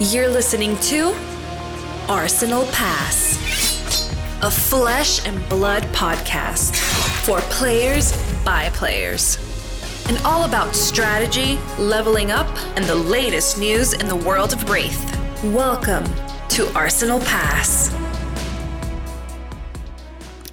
You're listening to Arsenal Pass, a flesh and blood podcast for players by players. And all about strategy, leveling up, and the latest news in the world of Rathe. Welcome to Arsenal Pass.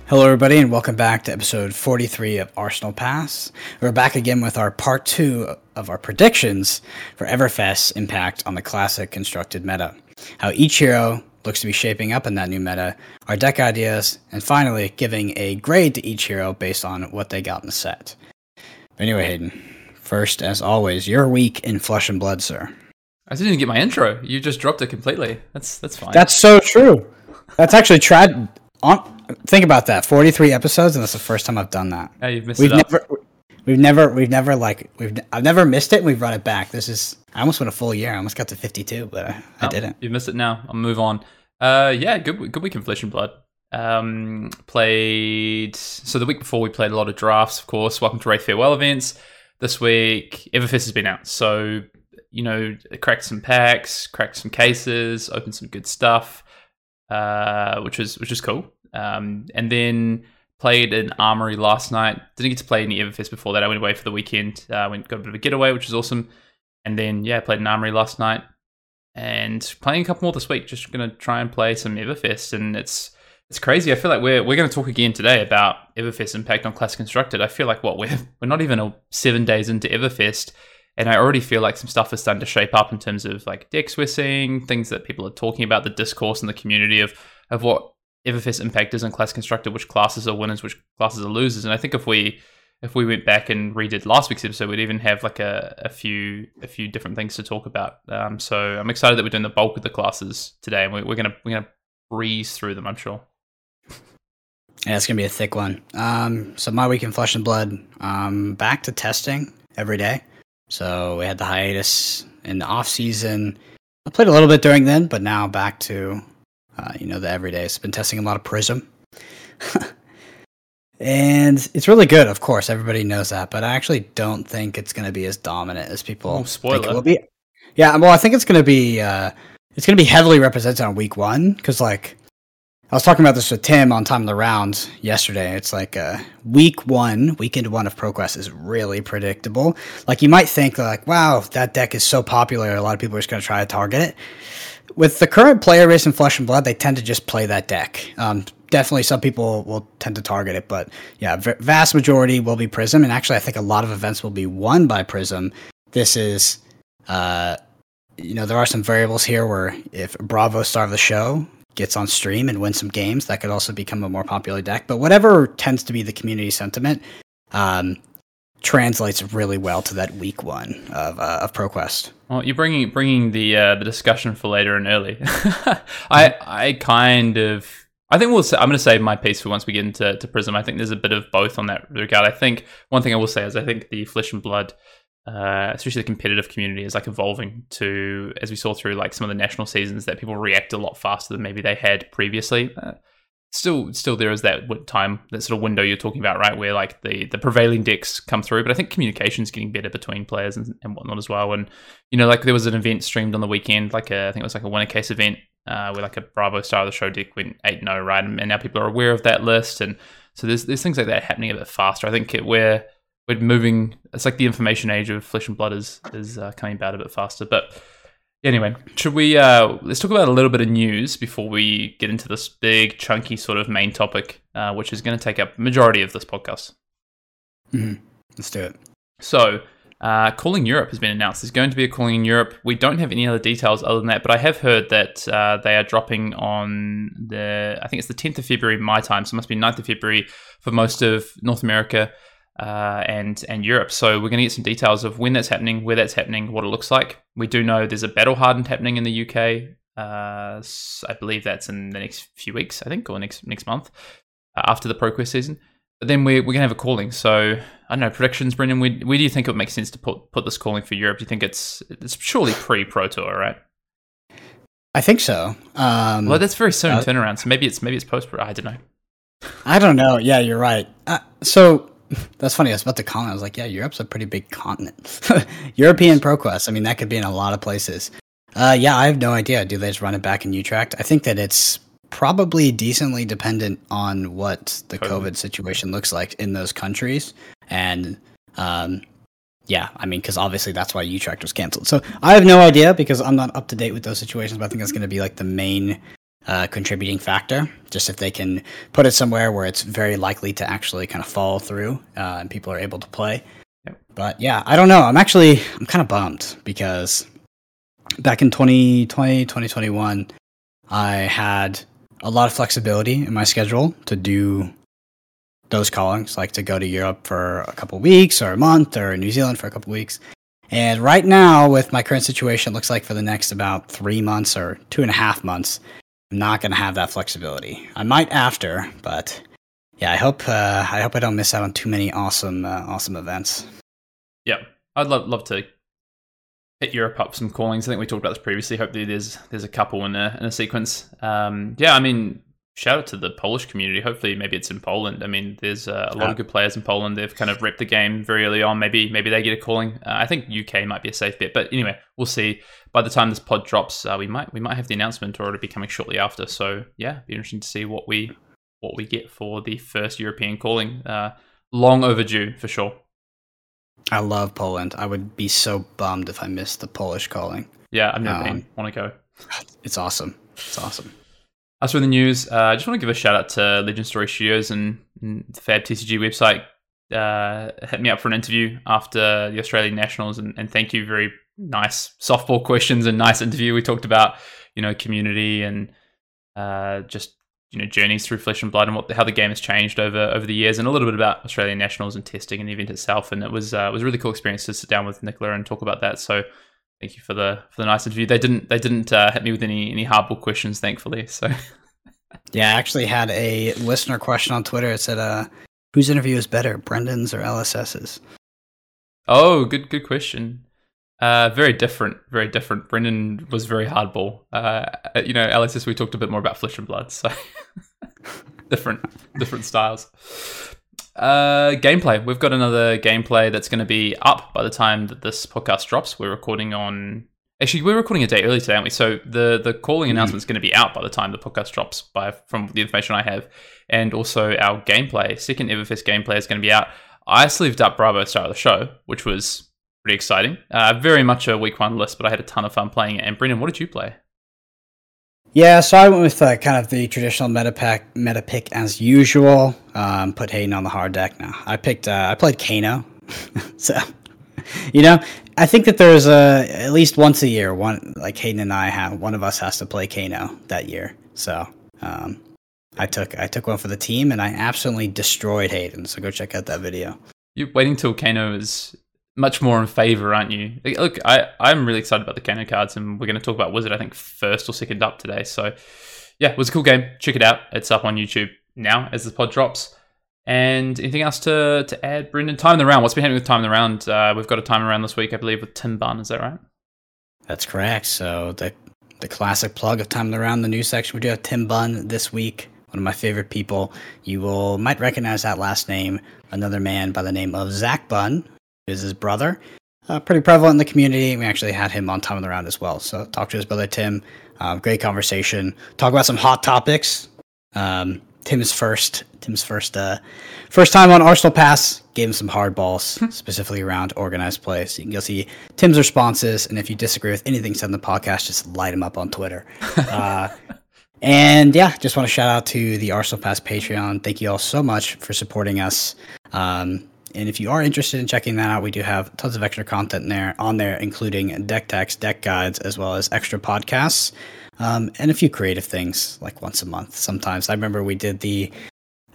Hello, everybody, and welcome back to episode 43 of Arsenal Pass. We're back again with our part two of our predictions for Everfest's impact on the classic constructed meta, how each hero looks to be shaping up in that new meta, our deck ideas, and finally giving a grade to each hero based on what they got in the set. But anyway, Hayden, first, as always, your week in Flesh and Blood, sir. I didn't even get my intro. You just dropped it completely. That's that's fine. That's so true. That's actually tried on think about that 43 episodes and that's the first time i've done that yeah, you've missed we've never we've never we've never like we've i've never missed it and we've run it back this is i almost went a full year i almost got to 52 but i, I Oh, didn't You've missed it now. I'll move on. Uh, yeah, good good week in Flesh and Blood. Um, played so the week before we played a lot of drafts, of course. Welcome to Rathe Farewell events. This week, Everfest has been out, so you know, cracked some packs, cracked some cases, opened some good stuff, uh, which was which was cool. Um, and then played an armory last night. Didn't get to play any Everfest before that. I went away for the weekend. Uh, went got a bit of a getaway, which was awesome. And then yeah, played an armory last night and playing a couple more this week. Just gonna try and play some Everfest, and it's it's crazy. I feel like we're we're gonna talk again today about Everfest impact on Classic Constructed. I feel like what we're we're not even a seven days into Everfest, and I already feel like some stuff is starting to shape up in terms of like decks we're seeing, things that people are talking about, the discourse in the community of of what Everfest impact is on Classic Constructed, which classes are winners, which classes are losers, and I think if we if we went back and redid last week's episode, we'd even have like a, a few a few different things to talk about. Um, so I'm excited that we're doing the bulk of the classes today, and we're, we're gonna we're gonna breeze through them. I'm sure. yeah it's gonna be a thick one um so my week in flesh and blood um back to testing every day so we had the hiatus in the off season i played a little bit during then but now back to uh, you know the everydays been testing a lot of prism. And it's really good of course. Everybody knows that but i actually don't think it's going to be as dominant as people Oh, think it will be. Yeah well i think it's going to be uh, it's going to be heavily represented on week one because like i was talking about this with tim on time of the round yesterday. It's like uh, week one weekend one of proquest is really predictable. Like you might think like wow that deck is so popular a lot of people are just going to try to target it with the current player base in Flesh and Blood, they tend to just play that deck. Um, definitely, some people will tend to target it, but yeah, v- vast majority will be Prism, and actually, I think a lot of events will be won by Prism. This is, uh, you know, there are some variables here where if Bravo Star of the Show gets on stream and wins some games, that could also become a more popular deck. But whatever tends to be the community sentiment, um, translates really well to that week one of uh, of ProQuest. Well, you're bringing bringing the uh, the discussion for later and early. I I kind of I think we'll. Say, I'm going to save my piece for once we get into to Prism. I think there's a bit of both on that regard. I think one thing I will say is I think the Flesh and Blood, uh, especially the competitive community, is like evolving to as we saw through like some of the national seasons that people react a lot faster than maybe they had previously. Uh, still still there is that time that sort of window you're talking about right where like the the prevailing decks come through. But i think communication's getting better between players and, and whatnot as well. And you know like there was an event streamed on the weekend like a, i think it was like a winner case event uh, where like a bravo star of the show deck went 8-0 right? And, and now people are aware of that list. And so there's there's things like that happening a bit faster. I think it, we're we're moving it's like the information age of flesh and blood is is uh, coming about a bit faster. But Anyway, should we uh, let's talk about a little bit of news before we get into this big, chunky sort of main topic, uh, which is going to take up majority of this podcast. Mm-hmm. Let's do it. So, uh, Calling Europe has been announced. There's going to be a Calling in Europe. We don't have any other details other than that, but I have heard that uh, they are dropping on the, I think it's the 10th of February, my time, so it must be 9th of February for most of North America uh, and and Europe. So we're going to get some details of when that's happening, where that's happening, what it looks like. We do know there's a Battle Hardened happening in the UK. Uh, I believe that's in the next few weeks, I think, or next next month uh, after the ProQuest season. But then we're, we're going to have a calling. So I don't know predictions, Brendan. Where, where do you think it would make sense to put put this calling for Europe? Do you think it's it's surely pre Pro Tour, right? I think so. Um, Well, that's very soon uh, turnaround. So maybe it's maybe it's post Pro. I don't know. I don't know. Yeah, you're right. Uh, so that's funny. I was about to comment. I was like, yeah, Europe's a pretty big continent. European ProQuest. I mean, that could be in a lot of places. Uh, yeah, I have no idea. Do they just run it back in Utrecht? I think that it's probably decently dependent on what the COVID, COVID situation looks like in those countries. And um, yeah, I mean, because obviously that's why Utrecht was canceled. So I have no idea because I'm not up to date with those situations, but I think that's going to be like the main uh, contributing factor. Just if they can put it somewhere where it's very likely to actually kind of fall through uh, and people are able to play. Yep. But yeah, I don't know. I'm actually I'm kind of bummed because back in 2020, 2021, I had a lot of flexibility in my schedule to do those callings, like to go to Europe for a couple weeks or a month or New Zealand for a couple weeks. And right now, with my current situation, it looks like for the next about three months or two and a half months, I'm not going to have that flexibility. I might after, but yeah, I hope uh, I hope I don't miss out on too many awesome uh, awesome events. Yeah, I'd love love to hit Europe up some callings. I think we talked about this previously. Hopefully, there's there's a couple in a in a sequence. Um, yeah, I mean, shout out to the Polish community. Hopefully, maybe it's in Poland. I mean, there's uh, a lot of good players in Poland. They've kind of ripped the game very early on. Maybe maybe they get a calling. Uh, I think UK might be a safe bet, but anyway, we'll see. By the time this pod drops, uh, we might we might have the announcement or it'll be coming shortly after. So yeah, be interesting to see what we what we get for the first European calling. Uh, long overdue for sure. I love Poland. I would be so bummed if I missed the Polish calling. Yeah, I've never um, been. Want to go? It's awesome. It's awesome. As for the news, uh, I just want to give a shout out to Legend Story Studios and, and the Fab TCG website. Uh, hit me up for an interview after the Australian Nationals, and, and thank you. Very nice softball questions and nice interview. We talked about you know community and uh, just you know journeys through flesh and blood and what how the game has changed over over the years and a little bit about Australian nationals and testing and the event itself. And it was uh, it was a really cool experience to sit down with Nicola and talk about that. So thank you for the for the nice interview. They didn't they didn't uh, hit me with any any hardball questions thankfully. So yeah I actually had a listener question on Twitter. It said uh whose interview is better Brendan's or LSS's oh good good question uh, very different, very different. Brendan was very hardball. Uh, you know, Alexis, we talked a bit more about flesh and blood, so different, different styles. Uh, gameplay. We've got another gameplay that's going to be up by the time that this podcast drops. We're recording on. Actually, we're recording a day early today, aren't we? So the the calling mm-hmm. announcement is going to be out by the time the podcast drops. By from the information I have, and also our gameplay, second Everfest gameplay is going to be out. I sleeved up Bravo Star of the Show, which was pretty exciting. Uh, very much a week one list, but I had a ton of fun playing it. And Brendan, what did you play? Yeah, so I went with uh, kind of the traditional meta pack, meta pick as usual. Um, put Hayden on the hard deck. Now I picked. Uh, I played Kano. so, you know, I think that there's a at least once a year. One like Hayden and I have one of us has to play Kano that year. So um, I took I took one for the team and I absolutely destroyed Hayden. So go check out that video. You're waiting till Kano is much more in favor, aren't you? Look, I, I'm really excited about the Kano cards, and we're going to talk about Wizard, I think, first or second up today. So, yeah, it was a cool game. Check it out. It's up on YouTube now as the pod drops. And anything else to, to add, Brendan? Time in the round. What's been happening with time in the round? Uh, we've got a time around this week, I believe, with Tim Bunn. Is that right? That's correct. So the the classic plug of time in the round, the new section. We do have Tim Bunn this week. One of my favorite people. You will might recognize that last name. Another man by the name of Zach Bunn, is his brother. Uh, pretty prevalent in the community. We actually had him on Time of the Round as well. So talk to his brother Tim. Um, great conversation. Talk about some hot topics. Um, Tim's first Tim's first uh, first time on Arsenal Pass gave him some hard balls, specifically around organized play. So you can go see Tim's responses, and if you disagree with anything said in the podcast, just light him up on Twitter. Uh, and yeah, just want to shout out to the Arsenal Pass Patreon. Thank you all so much for supporting us. Um, and if you are interested in checking that out, we do have tons of extra content there on there, including deck techs, deck guides, as well as extra podcasts, um, and a few creative things like once a month. Sometimes I remember we did the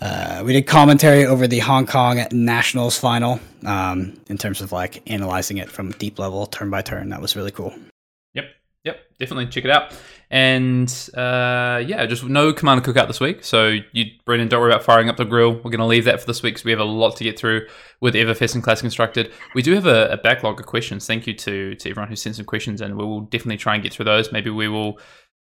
uh, we did commentary over the Hong Kong Nationals final um, in terms of like analyzing it from deep level, turn by turn. That was really cool. Yep, yep, definitely check it out. And uh, yeah, just no Commander Cookout this week. So you, Brendan, don't worry about firing up the grill. We're going to leave that for this week because we have a lot to get through with Everfest and Class Constructed. We do have a, a, backlog of questions. Thank you to, to everyone who sent some questions, and we will definitely try and get through those. Maybe we will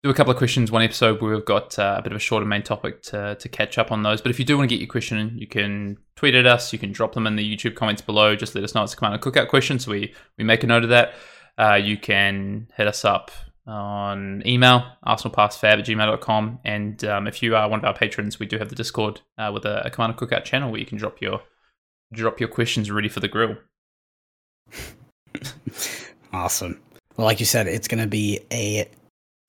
do a couple of questions one episode where we've got uh, a bit of a shorter main topic to, to catch up on those. But if you do want to get your question, you can tweet at us. You can drop them in the YouTube comments below. Just let us know it's a Commander Cookout question, so we, we make a note of that. Uh, you can hit us up on email, arsenalpassfab at gmail.com. And um, if you are one of our patrons, we do have the Discord uh, with a, a Commander Cookout channel where you can drop your drop your questions ready for the grill. awesome. Well, like you said, it's going to be a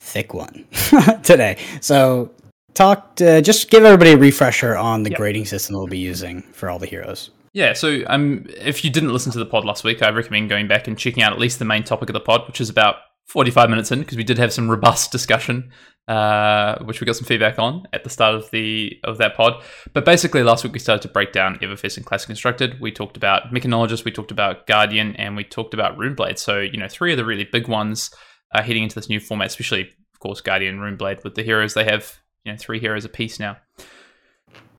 thick one today. So, talk. Uh, just give everybody a refresher on the yep. grading system we'll be using for all the heroes. Yeah, so um, if you didn't listen to the pod last week, I recommend going back and checking out at least the main topic of the pod, which is about 45 minutes in, because we did have some robust discussion, uh, which we got some feedback on at the start of the of that pod. But basically, last week we started to break down Everfest and Classic Constructed. We talked about Mechanologist, we talked about Guardian, and we talked about Runeblade. So, you know, three of the really big ones are heading into this new format, especially, of course, Guardian Runeblade with the heroes. They have, you know, three heroes a piece now.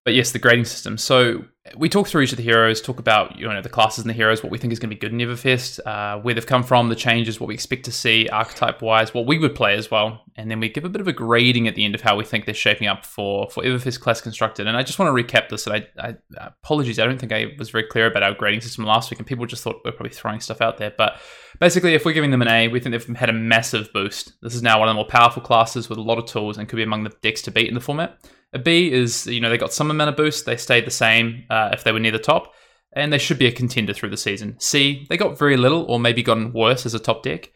But yes, the grading system. So we talk through each of the heroes, talk about you know the classes and the heroes, what we think is going to be good in Everfest, uh, where they've come from, the changes, what we expect to see archetype wise, what we would play as well, and then we give a bit of a grading at the end of how we think they're shaping up for for Everfest class constructed. And I just want to recap this. And I, I apologies, I don't think I was very clear about our grading system last week, and people just thought we we're probably throwing stuff out there. But basically, if we're giving them an A, we think they've had a massive boost. This is now one of the more powerful classes with a lot of tools and could be among the decks to beat in the format. A B is, you know, they got some amount of boost. They stayed the same uh, if they were near the top, and they should be a contender through the season. C, they got very little or maybe gotten worse as a top deck.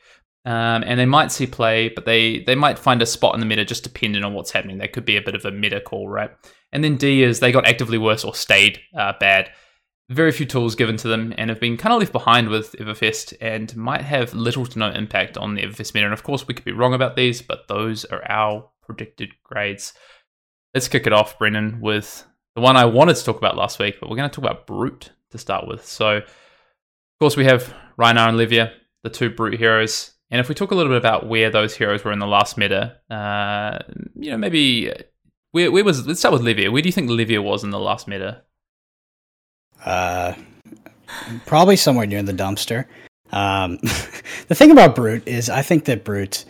Um, and they might see play, but they, they might find a spot in the meta just depending on what's happening. They could be a bit of a meta call, right? And then D is they got actively worse or stayed uh, bad. Very few tools given to them and have been kind of left behind with Everfest and might have little to no impact on the Everfest meta. And of course, we could be wrong about these, but those are our predicted grades let's kick it off, Brendan, with the one I wanted to talk about last week, but we're going to talk about Brute to start with. So, of course, we have Rhinar and Levia, the two Brute heroes. And if we talk a little bit about where those heroes were in the last meta, uh, you know, maybe where, where was let's start with Levia. Where do you think Livia was in the last meta? Uh, probably somewhere near the dumpster. Um, the thing about Brute is, I think that Brute,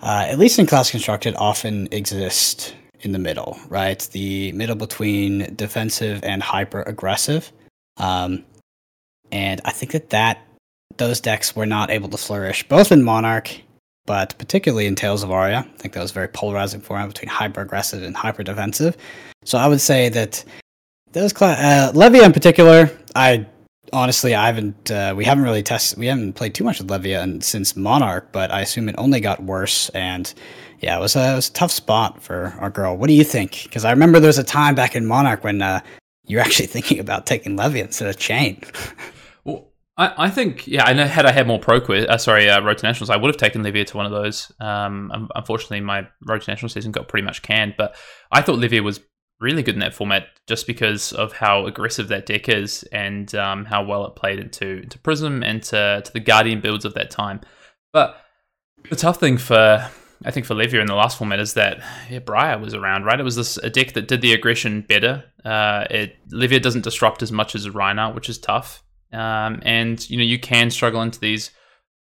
uh, at least in class constructed, often exist in the middle, right? The middle between defensive and hyper aggressive. Um, and I think that that those decks were not able to flourish both in Monarch, but particularly in Tales of Aria. I think that was very polarizing for him between hyper aggressive and hyper defensive. So I would say that those cla- uh, Levia in particular, I honestly I haven't uh, we haven't really tested we haven't played too much with Levia and, since Monarch, but I assume it only got worse and yeah, it was a, it was a tough spot for our girl. What do you think? Because I remember there was a time back in Monarch when uh, you were actually thinking about taking Levia instead of Chane. well, I, I think yeah, I know had I had more ProQuest, uh, sorry, uh, road to nationals, I would have taken Levia to one of those. Um, unfortunately, my road to national season got pretty much canned, but I thought Levia was really good in that format just because of how aggressive that deck is and um, how well it played into Prism and to, to the Guardian builds of that time. But the tough thing for I think for Levia in the last format is that yeah, Briar was around, right? It was this a deck that did the aggression better. Uh, it Levia doesn't disrupt as much as Rhinar, which is tough. Um, and you know you can struggle into these.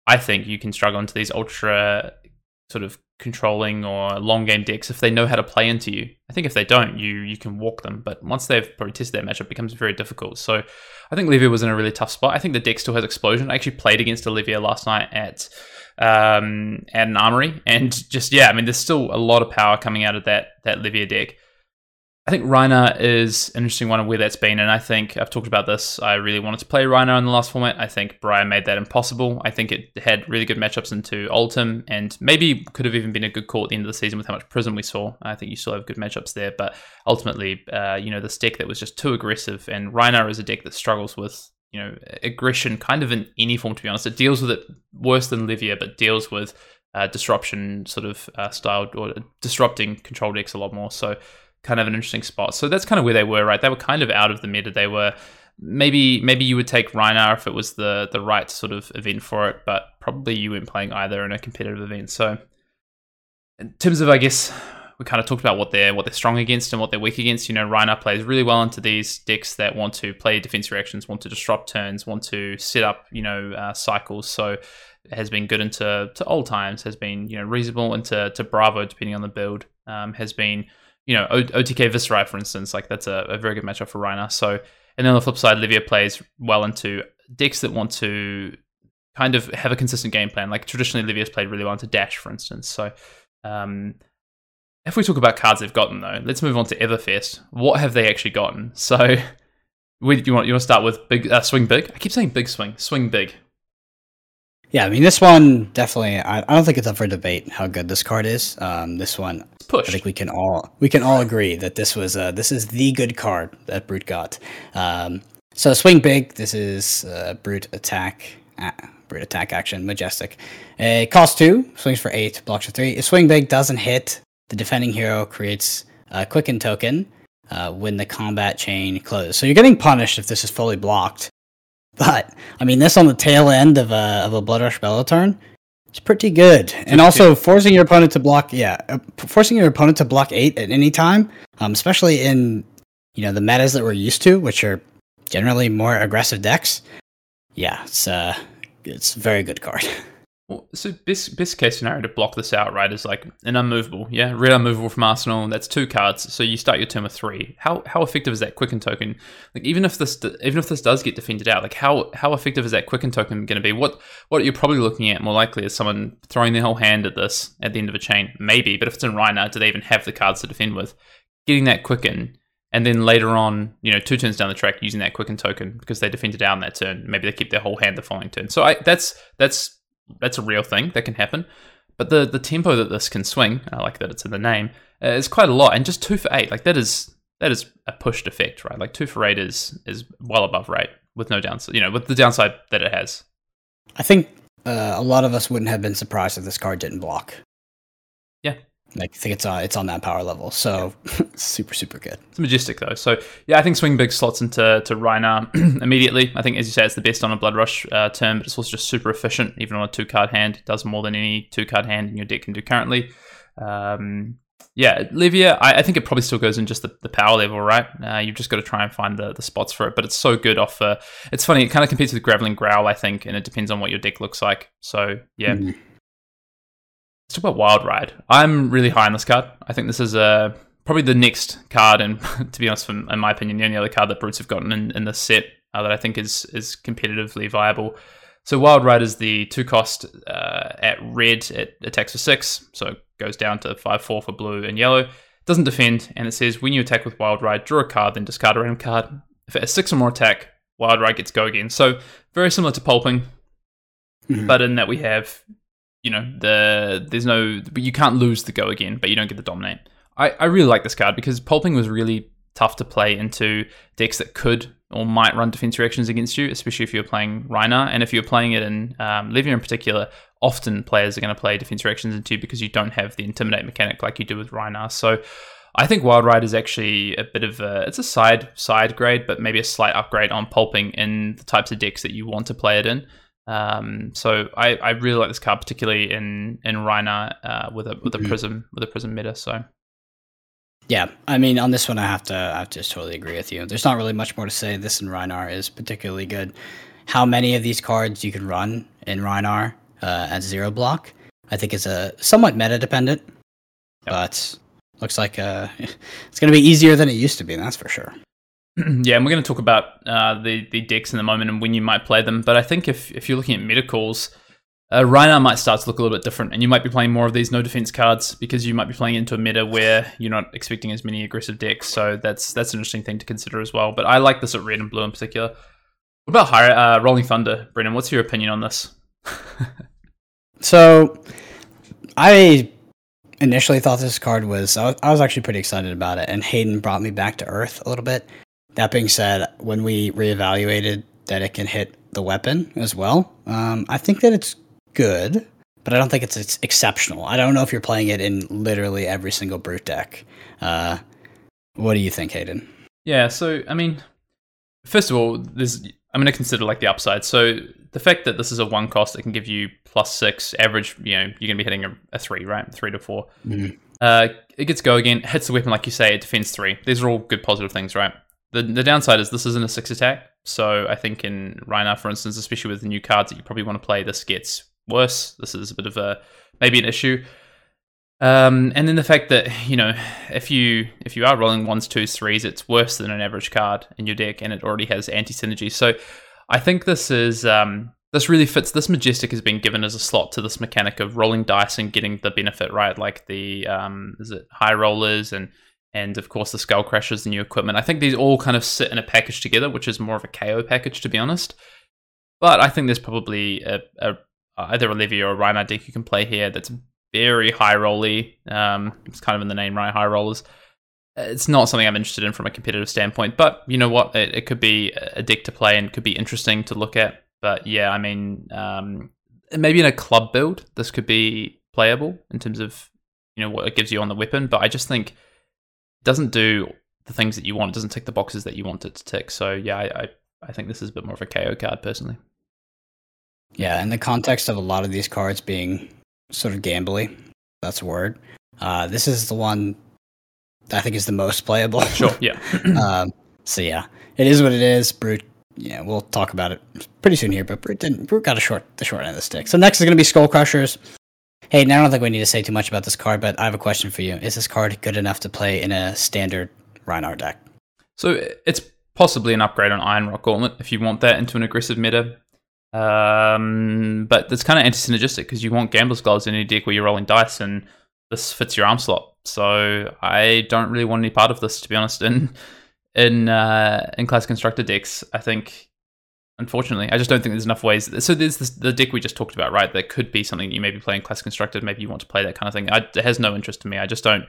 I think you can struggle into these ultra sort of controlling or long game decks if they know how to play into you. I think if they don't, you you can walk them. But once they've probably tested that matchup, it becomes very difficult. So I think Levia was in a really tough spot. I think the deck still has explosion. I actually played against Olivia last night at um, at an armory, and just yeah, I mean, there's still a lot of power coming out of that that Levia deck. I think Rhinar is an interesting one of where that's been, and I think I've talked about this. I really wanted to play Rhinar in the last format. I think Briar made that impossible. I think it had really good matchups into Oldhim, and maybe could have even been a good call at the end of the season with how much Prism we saw. I think you still have good matchups there, but ultimately, uh, you know, this deck that was just too aggressive, and Rhinar is a deck that struggles with you know aggression kind of in any form to be honest it deals with it worse than levia but deals with uh, disruption sort of uh, style or disrupting control decks a lot more so kind of an interesting spot so that's kind of where they were right they were kind of out of the meta they were maybe maybe you would take Rhinar if it was the the right sort of event for it but probably you weren't playing either in a competitive event so in terms of i guess we kind of talked about what they're what they're strong against and what they're weak against. You know, Rhinar plays really well into these decks that want to play defense reactions, want to disrupt turns, want to set up you know uh, cycles. So has been good into to old times, has been you know reasonable into to Bravo depending on the build. Um, has been you know OTK Viserai for instance, like that's a, a very good matchup for Rhinar. So and then on the flip side, Levia plays well into decks that want to kind of have a consistent game plan. Like traditionally, Levia's played really well into dash, for instance. So, um, if we talk about cards they've gotten though, let's move on to Everfest. What have they actually gotten? So, do you want you want to start with big uh, swing big? I keep saying big swing, swing big. Yeah, I mean this one definitely. I, I don't think it's up for debate how good this card is. Um, this one, pushed. I think we can all we can all agree that this was uh, this is the good card that Brute got. Um, so swing big. This is uh, Brute attack. Uh, Brute attack action, majestic. It costs two, swings for eight, blocks for three. If swing big doesn't hit, the defending hero creates a quicken token uh, when the combat chain closes. So you're getting punished if this is fully blocked. But I mean, this on the tail end of a of a Blood Rush Bellow turn, it's pretty good. And also forcing your opponent to block, yeah, uh, forcing your opponent to block eight at any time, um, especially in you know the metas that we're used to, which are generally more aggressive decks. Yeah, it's uh, it's a very good card. So best best case scenario to block this out, right, is like an unmovable. Yeah, red unmovable from Arsenal. That's two cards. So you start your turn with three. How how effective is that quicken token? Like even if this even if this does get defended out, like how how effective is that quicken token going to be? What what you're probably looking at more likely is someone throwing their whole hand at this at the end of a chain, maybe. But if it's in Rhinar, do they even have the cards to defend with? Getting that quicken. And then later on, you know, two turns down the track, using that quicken token because they defended out on that turn. Maybe they keep their whole hand the following turn. So I, that's that's that's a real thing that can happen. But the the tempo that this can swing, I like that it's in the name, uh, is quite a lot. And just two for eight, like that is that is a pushed effect, right? Like two for eight is is well above rate with no downside. You know, with the downside that it has. I think uh, a lot of us wouldn't have been surprised if this card didn't block. Yeah. Like I think it's uh, it's on that power level, so super super good. It's majestic though. So yeah, I think swing big slots into to Rhinar immediately. I think as you say, it's the best on a blood rush uh, turn, but it's also just super efficient. Even on a two card hand, it does more than any two card hand in your deck can do currently. Um, yeah, Levia, I, I think it probably still goes in just the, the power level, right? Uh, you've just got to try and find the, the spots for it, but it's so good off. Uh, it's funny, it kind of competes with Graveling Growl, I think, and it depends on what your deck looks like. So yeah, Mhm. Let's talk about Wild Ride. I'm really high on this card. I think this is uh, probably the next card, and to be honest, from, in my opinion, the only other card that Brutes have gotten in, in this set uh, that I think is is competitively viable. So Wild Ride is the two cost uh, at red. It attacks for six, so it goes down to five four for blue and yellow. Doesn't defend, and it says when you attack with Wild Ride, draw a card, then discard a random card. If it has six or more attack, Wild Ride gets go again. So very similar to Pulping, Mhm. but in that we have you know the there's no but you can't lose the go again but you don't get the dominate. I i really like this card because pulping was really tough to play into decks that could or might run defense reactions against you especially if you're playing Rhinar and if you're playing it in um, in particular often players are going to play defense reactions into you because you don't have the intimidate mechanic like you do with Rhinar so I think Wild Ride is actually a bit of a it's a side side grade, but maybe a slight upgrade on pulping in the types of decks that you want to play it in. Um, so I, I really like this card, particularly in in Rhinar uh, with a with a Mhm. prism with a prism meta. So Yeah, I mean, on this one, I have to, I have to just totally agree with you. There's not really much more to say. This in Rhinar is particularly good. How many of these cards you can run in Rhinar uh, at zero block, I think is a somewhat meta dependent, but looks like uh, it's going to be easier than it used to be. That's for sure. yeah, and we're going to talk about uh, the the decks in a moment and when you might play them. But I think if if you're looking at meta calls, uh, Rhinar might start to look a little bit different, and you might be playing more of these no defense cards because you might be playing into a meta where you're not expecting as many aggressive decks. So that's that's an interesting thing to consider as well. But I like this at red and blue in particular. What about higher, uh, Rolling Thunder, Brendan? What's your opinion on this? So, I initially thought this card was, I was actually pretty excited about it, and Hayden brought me back to earth a little bit. That being said, when we reevaluated that it can hit the weapon as well, um, I think that it's good, but I don't think it's, it's exceptional. I don't know if you're playing it in literally every single brute deck. Uh, what do you think, Hayden? Yeah, so I mean, first of all, there's I'm going to consider like the upside. So the fact that this is a one cost, that can give you plus six average. You know, you're going to be hitting a, a three, right? Three to four. Mhm. Uh, it gets go again, hits the weapon like you say, it defends three. These are all good positive things, right? The the downside is this isn't a six attack. So I think in Rhinar, for instance, especially with the new cards that you probably want to play, this gets worse. This is a bit of a maybe an issue. Um, and then the fact that you know if you if you are rolling ones, twos, threes, it's worse than an average card in your deck, and it already has anti synergy. So I think this is um, this really fits. This majestic has been given as a slot to this mechanic of rolling dice and getting the benefit right, like the um, is it high rollers and and of course the Skull Crushers, the new equipment. I think these all kind of sit in a package together, which is more of a Kayo package, to be honest. But I think there's probably a, a either a Levia or a Rhinar deck you can play here that's very high rolly. Um, it's kind of in the name, right? High rollers. It's not something I'm interested in from a competitive standpoint, but you know what? It, it could be a deck to play and could be interesting to look at. But yeah, I mean, um, maybe in a club build, this could be playable in terms of you know what it gives you on the weapon. But I just think doesn't do the things that you want. It doesn't tick the boxes that you want it to tick. So yeah, I, I, I think this is a bit more of a Kayo card personally. Yeah, in the context of a lot of these cards being sort of gambly, that's a word. Uh, this is the one I think is the most playable. Sure. Yeah. um, so yeah, it is what it is. Brute. Yeah, we'll talk about it pretty soon here, but Brute didn't. Brute got a short the short end of the stick. So next is going to be Skull Crushers. Hey, now I don't think we need to say too much about this card, but I have a question for you. Is this card good enough to play in a standard Rhinar deck? So it's possibly an upgrade on Ironrot Gauntlet if you want that into an aggressive meta. Um, but it's kind of anti-synergistic because you want Gambler's Gloves in any deck where you're rolling dice, and this fits your arm slot. So I don't really want any part of this, to be honest. In in uh, in class constructor decks, I think unfortunately, I just don't think there's enough ways. So there's this, the deck we just talked about, right? That could be something you may be playing class constructed. Maybe you want to play that kind of thing. I, it has no interest to me. I just don't.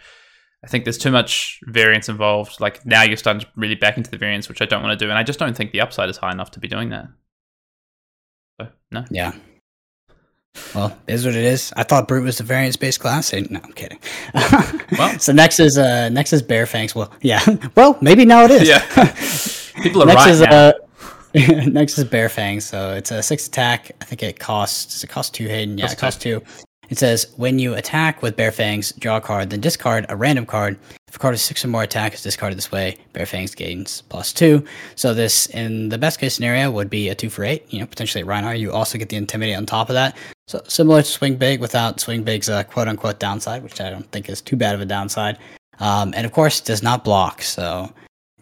I think there's too much variance involved. Like now you're starting to really back into the variance, which I don't want to do, and I just don't think the upside is high enough to be doing that. So no. Yeah. Well, is what it is. I thought Brute was the variance based class. No, I'm kidding. well, so next is uh next is Bare Fangs. Well, yeah. Well, maybe now it is. Yeah. People are next right is, now. Uh, next is Bare Fangs. So it's a six attack. I think it costs. Does it cost two, Hayden? Yeah, Costs it costs two. It says when you attack with Bare Fangs, draw a card, then discard a random card. If a card has six or more attack is discarded this way, Bare Fangs gains plus two. So this, in the best case scenario, would be a two for eight. You know, potentially Rhinar. You also get the Intimidate on top of that. So similar to Swing Big without Swing Big's uh, quote unquote downside, which I don't think is too bad of a downside. Um, and of course, does not block. So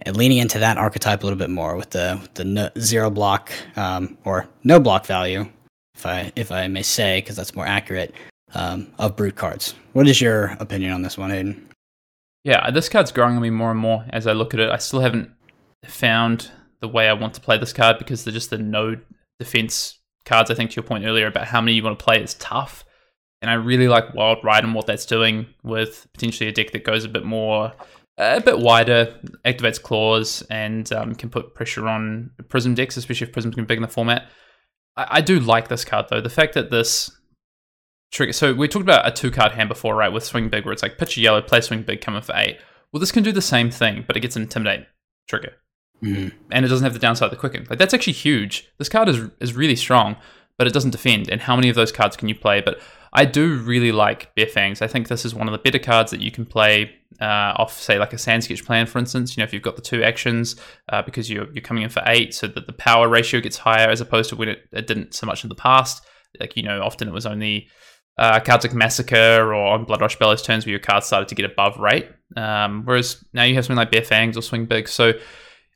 and leaning into that archetype a little bit more with the the no, zero block um, or no block value, if I if I may say, because that's more accurate um, of brute cards. What is your opinion on this one, Hayden? Yeah, this card's growing on me more and more as I look at it. I still haven't found the way I want to play this card because they're just the no defense cards. I think to your point earlier about how many you want to play is tough. And I really like Wild Ride and what that's doing with potentially a deck that goes a bit more, a bit wider, activates claws, and um, can put pressure on Prism decks, especially if Prism's can be big in the format. I, I do like this card though. The fact that this trigger. So we talked about a two card hand before, right? With Swing Big, where it's like pitch a yellow, play Swing Big, come in for eight. Well, this can do the same thing, but it gets an Intimidate trigger. Mm-hmm. And it doesn't have the downside of the Quicken. Like, that's actually huge. This card is, is really strong, but it doesn't defend. And how many of those cards can you play? But I do really like Bare Fangs. I think this is one of the better cards that you can play uh, off, say, like a Sand Sketched Plan, for instance. You know, if you've got the two actions, uh, because you're, you're coming in for eight, so that the power ratio gets higher as opposed to when it, it didn't so much in the past. Like, you know, often it was only uh, cards like Massacre or on Blood Rush Bellows turns where your cards started to get above rate. Um, whereas now you have something like Bare Fangs or Swing Big. So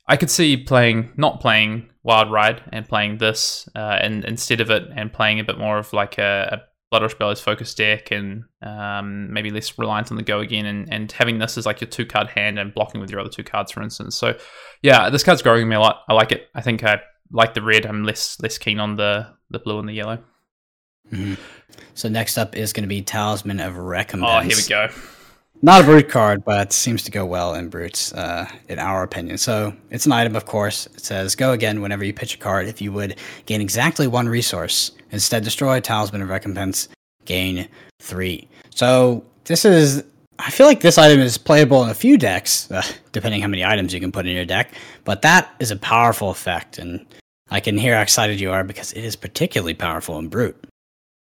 I could see playing, not playing Wild Ride and playing this uh, and instead of it and playing a bit more of like a, a Bellows focus deck and um, maybe less reliant on the go again and, and having this as like your two card hand and blocking with your other two cards, for instance. So yeah, this card's growing me a lot. I like it. I think I like the red. I'm less less keen on the the blue and the yellow. Mm-hmm. So next up is going to be Talisman of Recompense. Oh, here we go. Not a brute card, but seems to go well in brutes, uh, in our opinion. So it's an item, of course. It says go again whenever you pitch a card. If you would gain exactly one resource, instead destroy Talisman of Recompense, gain three. So this is. I feel like this item is playable in a few decks, uh, depending how many items you can put in your deck. But that is a powerful effect, and I can hear how excited you are because it is particularly powerful in brute.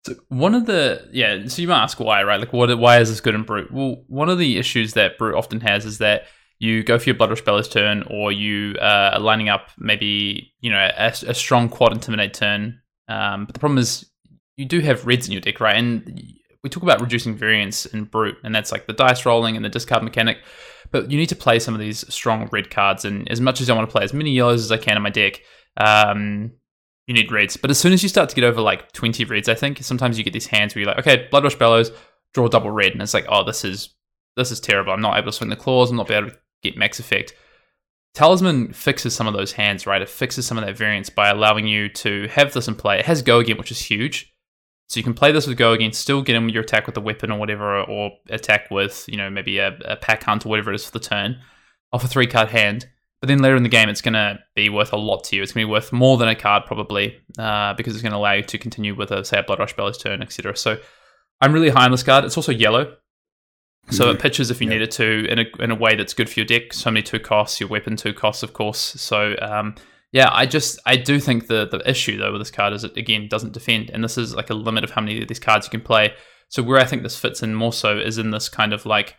So one of the yeah, so you might ask why, right? Like, what? Why is this good in brute? Well, one of the issues that brute often has is that you go for your blood rush bellows turn, or you uh, are lining up maybe you know a, a strong quad intimidate turn. Um, but the problem is you do have reds in your deck, right? And we talk about reducing variance in brute, and that's like the dice rolling and the discard mechanic. But you need to play some of these strong red cards, and as much as I want to play as many yellows as I can in my deck, um, you need reds. But as soon as you start to get over like 20 reds, I think sometimes you get these hands where you're like, okay, Blood Rush Bellows, draw double red, and it's like, oh, this is this is terrible. I'm not able to swing the claws. I'm not able to get max effect. Talisman fixes some of those hands, right? It fixes some of that variance by allowing you to have this in play. It has go again, which is huge. So you can play this with go again, still get in with your attack with a weapon or whatever, or attack with, you know, maybe a, a pack hunt or whatever it is for the turn, off a three card hand. But then later in the game, it's going to be worth a lot to you. It's going to be worth more than a card probably, uh, because it's going to allow you to continue with a say a Blood Rush Bellows turn, etc. So I'm really high on this card. It's also yellow, so mm-hmm. it pitches if you yep. need it to in a in a way that's good for your deck. So many two costs, your weapon two costs, of course. So um, yeah, I just I do think the the issue though with this card is it again doesn't defend, and this is like a limit of how many of these cards you can play. So where I think this fits in more so is in this kind of like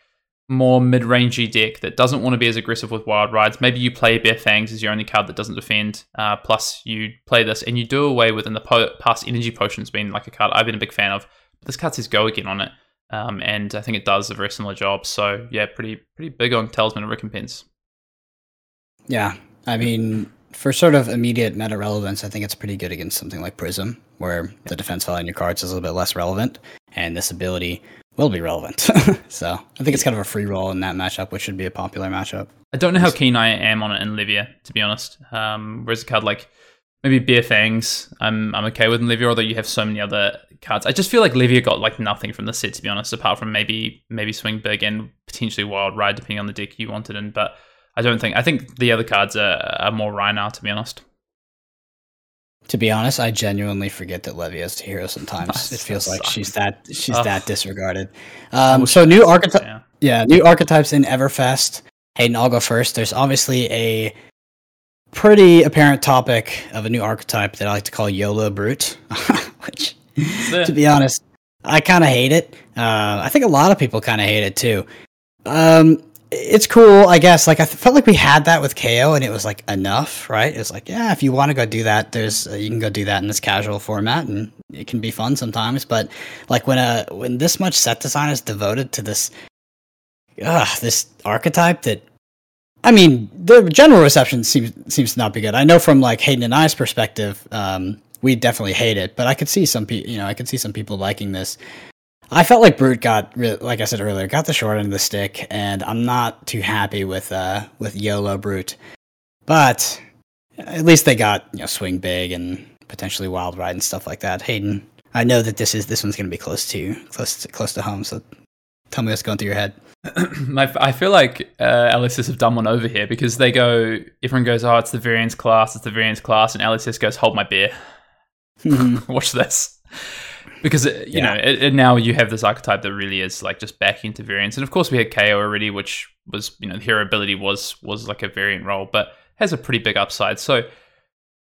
more mid-rangey deck that doesn't want to be as aggressive with wild rides. Maybe you play Bare Fangs as your only card that doesn't defend. Uh, plus, you play this and you do away with in the po- past energy potions being like a card I've been a big fan of. But this card says go again on it, um, and I think it does a very similar job. So yeah, pretty pretty big on Talisman of Recompense. Yeah, I mean, for sort of immediate meta relevance, I think it's pretty good against something like Prism, where the defense value in your cards is a little bit less relevant, and this ability will be relevant. so I think it's kind of a free roll in that matchup, which should be a popular matchup. I don't know how keen I am on it in Levia, to be honest. Um, whereas a card like maybe Bare Fangs, I'm I'm okay with Levia, although you have so many other cards. I just feel like Levia got like nothing from the set, to be honest, apart from maybe maybe Swing Big and potentially Wild Ride, depending on the deck you wanted in. But I don't think I think the other cards are, are more Rhinar, to be honest. To be honest, I genuinely forget that Levia has to hero sometimes. it feels like she's that she's Ugh. that disregarded. Um, so new archetype, yeah. yeah, new archetypes in Everfest. Hayden, I'll go first. There's obviously a pretty apparent topic of a new archetype that I like to call YOLO Brute, which, to be honest, I kind of hate it. Uh, I think a lot of people kind of hate it too. Um, it's cool, I guess. Like I felt like we had that with Kayo, and it was like enough, right? It's like, yeah, if you want to go do that, there's uh, you can go do that in this casual format, and it can be fun sometimes. But like when a when this much set design is devoted to this, uh, this archetype that, I mean, the general reception seems seems to not be good. I know from like Hayden and I's perspective, um, we definitely hate it, but I could see some people, you know, I could see some people liking this. I felt like Brute got, like I said earlier, got the short end of the stick, and I'm not too happy with uh, with YOLO Brute. But at least they got you know swing big and potentially wild ride and stuff like that. Hayden, I know that this is this one's going to be close to close to, close to home. So tell me what's going through your head. My, I feel like uh, LSS have done one over here because they go. Everyone goes, "Oh, it's the variance class. It's the variance class," and LSS goes, "Hold my beer. Mm-hmm. Watch this." because it, you yeah. know it, it, now you have this archetype that really is like just back into variance, and of course we had kayo already which was you know the hero ability was was like a variant role but has a pretty big upside so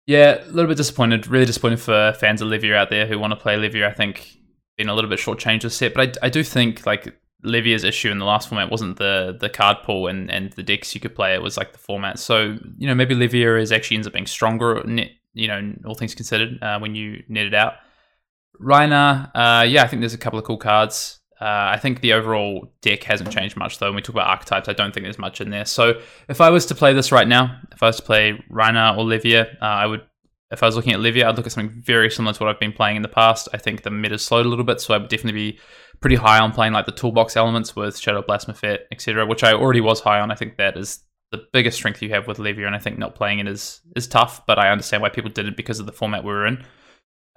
yeah a little bit disappointed really disappointed for fans of levia out there who want to play levia i think been a little bit shortchanged this set but I, I do think like levia's issue in the last format wasn't the the card pool and and the decks you could play it was like the format so you know maybe levia is actually ends up being stronger net you know all things considered uh, when you net it out Rhinar, uh, yeah, I think there's a couple of cool cards. Uh, I think the overall deck hasn't changed much though. When we talk about archetypes, I don't think there's much in there. So if I was to play this right now, if I was to play Rhinar or Levia, uh, I would. If I was looking at Levia, I'd look at something very similar to what I've been playing in the past. I think the meta's slowed a little bit, so I would definitely be pretty high on playing like the toolbox elements with Shadow of Blasmophet, etc., which I already was high on. I think that is the biggest strength you have with Levia, and I think not playing it is is tough. But I understand why people did it because of the format we were in.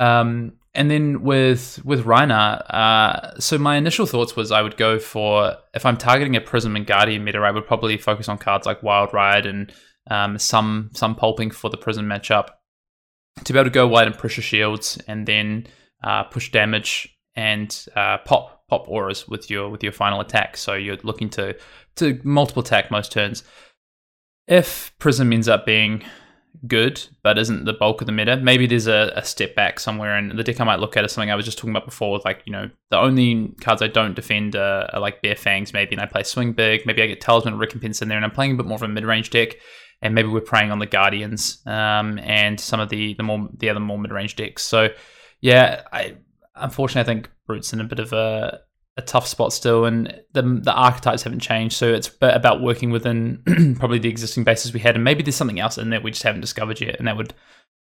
Um, and then with with Rhinar, uh, so my initial thoughts was I would go for if I'm targeting a Prism and Guardian meta, I would probably focus on cards like Wild Ride and um, some some pulping for the Prism matchup to be able to go wide and pressure shields and then uh, push damage and uh, pop pop auras with your with your final attack. So you're looking to to multiple attack most turns. If Prism ends up being good, but isn't the bulk of the meta. Maybe there's a, a, step back somewhere, and the deck I might look at is something I was just talking about before. With like, you know, the only cards I don't defend are, are like Bare Fangs, maybe, and I play Swing Big. Maybe I get Talisman Recompense in there, and I'm playing a bit more of a mid range deck. And maybe we're preying on the Guardians um, and some of the the more the other more mid range decks. So, yeah, I unfortunately I think Brute's in a bit of a a tough spot still, and the the archetypes haven't changed. So it's about working within probably the existing bases we had, and maybe there's something else in there we just haven't discovered yet, and that would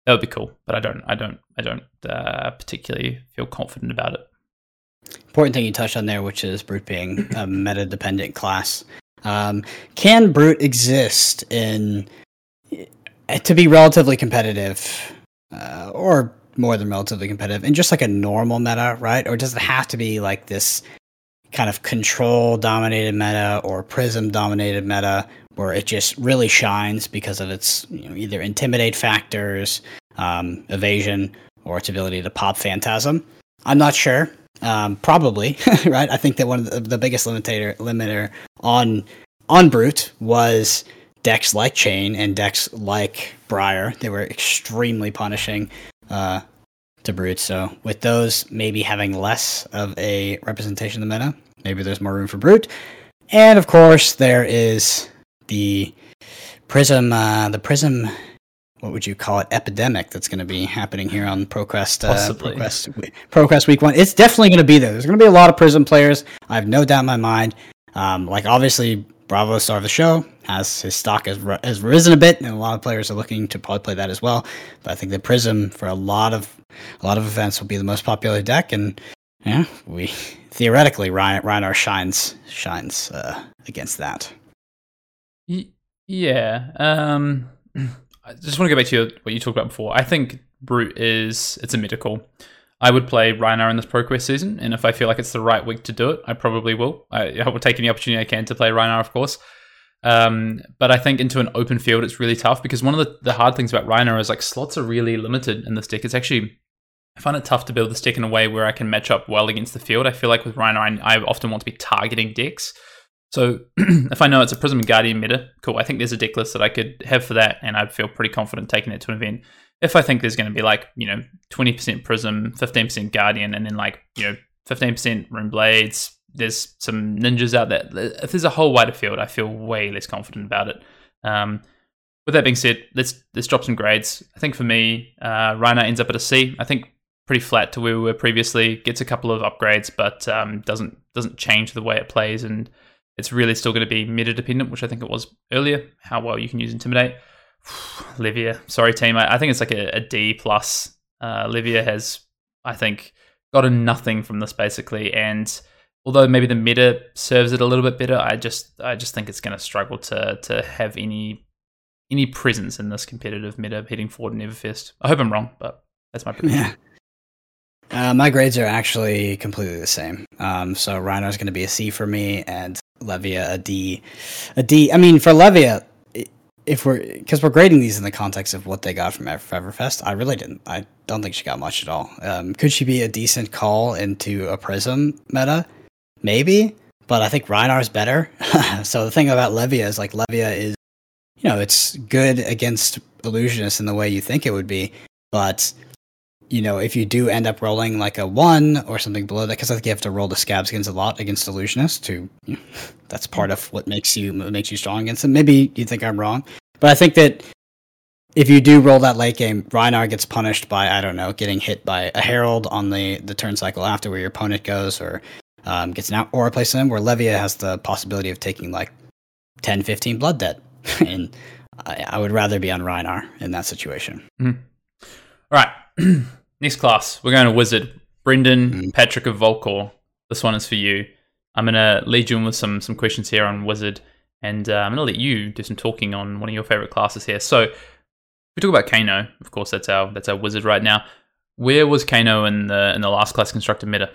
that would be cool. But I don't, I don't, I don't uh, particularly feel confident about it. Important thing you touched on there, which is brute being a meta dependent class. Um, can brute exist in to be relatively competitive, uh, or more than relatively competitive, in just like a normal meta, right? Or does it have to be like this kind of control dominated meta or prism dominated meta where it just really shines because of its you know, either intimidate factors, um, evasion, or its ability to pop phantasm? I'm not sure. Um, probably, right? I think that one of the, the biggest limiter limiter on on Brute was decks like Chane and decks like Briar. They were extremely punishing uh, to Brute. So with those maybe having less of a representation of the meta, maybe there's more room for Brute. And of course, there is the Prism, uh, the Prism what would you call it epidemic that's going to be happening here on ProQuest uh, ProQuest, ProQuest week one. It's definitely going to be there. There's going to be a lot of Prism players. I have no doubt in my mind. Um, like obviously, Bravo star of the show has his stock has, has risen a bit, and a lot of players are looking to probably play that as well. But I think the Prism for a lot of a lot of events will be the most popular deck, and yeah, we theoretically Rhinar shines shines uh, against that. Yeah. Um I just want to go back to your, what you talked about before. I think Brute is it's a medical. I would play Rhinar in this ProQuest season, and if I feel like it's the right week to do it, I probably will. I, I will take any opportunity I can to play Rhinar, of course. Um, but I think into an open field, it's really tough because one of the, the hard things about Rhinar is like slots are really limited in this deck. It's actually I find it tough to build this deck in a way where I can match up well against the field. I feel like with Rhinar, I, I often want to be targeting decks. So if I know it's a Prism and Guardian meta, cool. I think there's a deck list that I could have for that, and I'd feel pretty confident taking it to an event. If I think there's going to be like you know 20% Prism, 15% Guardian, and then like you know 15% Rune Blades, there's some ninjas out there. If there's a whole wider field, I feel way less confident about it. Um, with that being said, let's let's drop some grades. I think for me, uh, Rhinar ends up at a C. I think pretty flat to where we were previously. Gets a couple of upgrades, but um, doesn't doesn't change the way it plays and it's really still going to be meta dependent, which I think it was earlier. How well you can use intimidate. Levia, sorry team, I, I, think it's like a, a D plus. Uh, Levia has, I think, gotten nothing from this basically, and although maybe the meta serves it a little bit better, I just I just think it's going to struggle to to have any any presence in this competitive meta heading forward in Everfest. I hope I'm wrong, but that's my prediction. Yeah. Uh, my grades are actually completely the same. Um, so Rhinar is going to be a C for me, and Levia a D. A D. I mean, for Levia, if we're because we're grading these in the context of what they got from Everfest, I really didn't. I don't think she got much at all. Um, could she be a decent call into a Prism meta? Maybe, but I think Rhinar is better. so the thing about Levia is like Levia is, you know, it's good against illusionists in the way you think it would be, but you know, if you do end up rolling like a one or something below that, because I think you have to roll the scabs against a lot against illusionists. To you know, that's part of what makes you makes you strong against them. Maybe you think I'm wrong, but I think that if you do roll that late game, Rhinar gets punished by I don't know, getting hit by a herald on the the turn cycle after where your opponent goes, or um, gets an out or replaces them. Where Levia has the possibility of taking like 10, 15 blood debt, and I, I, would rather be on Rhinar in that situation. Mm-hmm. All right. Next class, we're going to Wizard. Brendan, mm. Patrick of Volcor. This one is for you. I'm going to lead you in with some some questions here on Wizard, and uh, I'm going to let you do some talking on one of your favorite classes here. So, we talk about Kano. Of course, that's our that's our Wizard right now. Where was Kano in the in the last class constructed meta?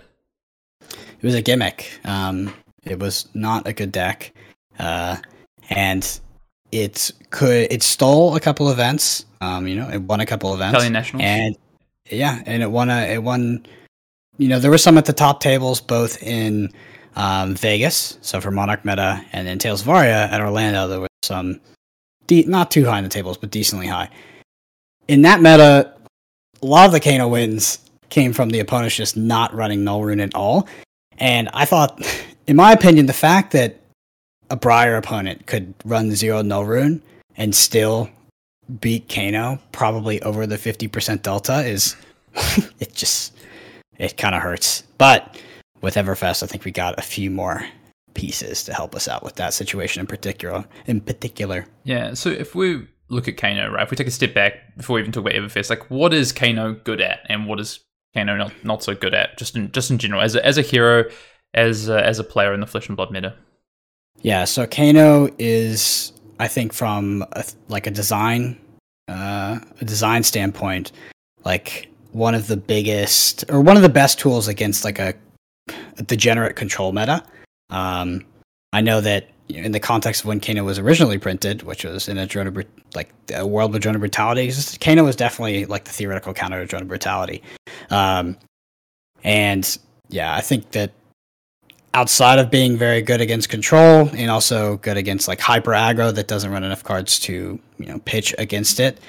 It was a gimmick. Um, it was not a good deck, uh, and it could it stole a couple events. Um, you know, it won a couple events. Italian Nationals. And yeah, and it won a it won. You know, there were some at the top tables, both in um, Vegas, so for Monarch Meta, and in Tales of Aria at Orlando. There was some de- not too high in the tables, but decently high. In that meta, a lot of the Kano wins came from the opponents just not running Null Rune at all. And I thought, in my opinion, the fact that a Briar opponent could run zero Null Rune and still beat Kano probably over the 50% delta is it just it kind of hurts. But with Everfest, I think we got a few more pieces to help us out with that situation in particular. In particular, yeah. So if we look at Kano, right? If we take a step back before we even talk about Everfest, like what is Kano good at, and what is Kano not, not so good at, just in just in general, as a, as a hero, as a, as a player in the Flesh and Blood meta. Yeah, so Kano is, I think, from a, like a design, uh, a design standpoint, like one of the biggest or one of the best tools against like a, a degenerate control meta. Um, I know that in the context of when Kano was originally printed, which was in a drone like a world with drone brutality, Kano was definitely like the theoretical counter to drone brutality. Um, and yeah, I think that outside of being very good against control and also good against like hyper aggro that doesn't run enough cards to you know pitch against it.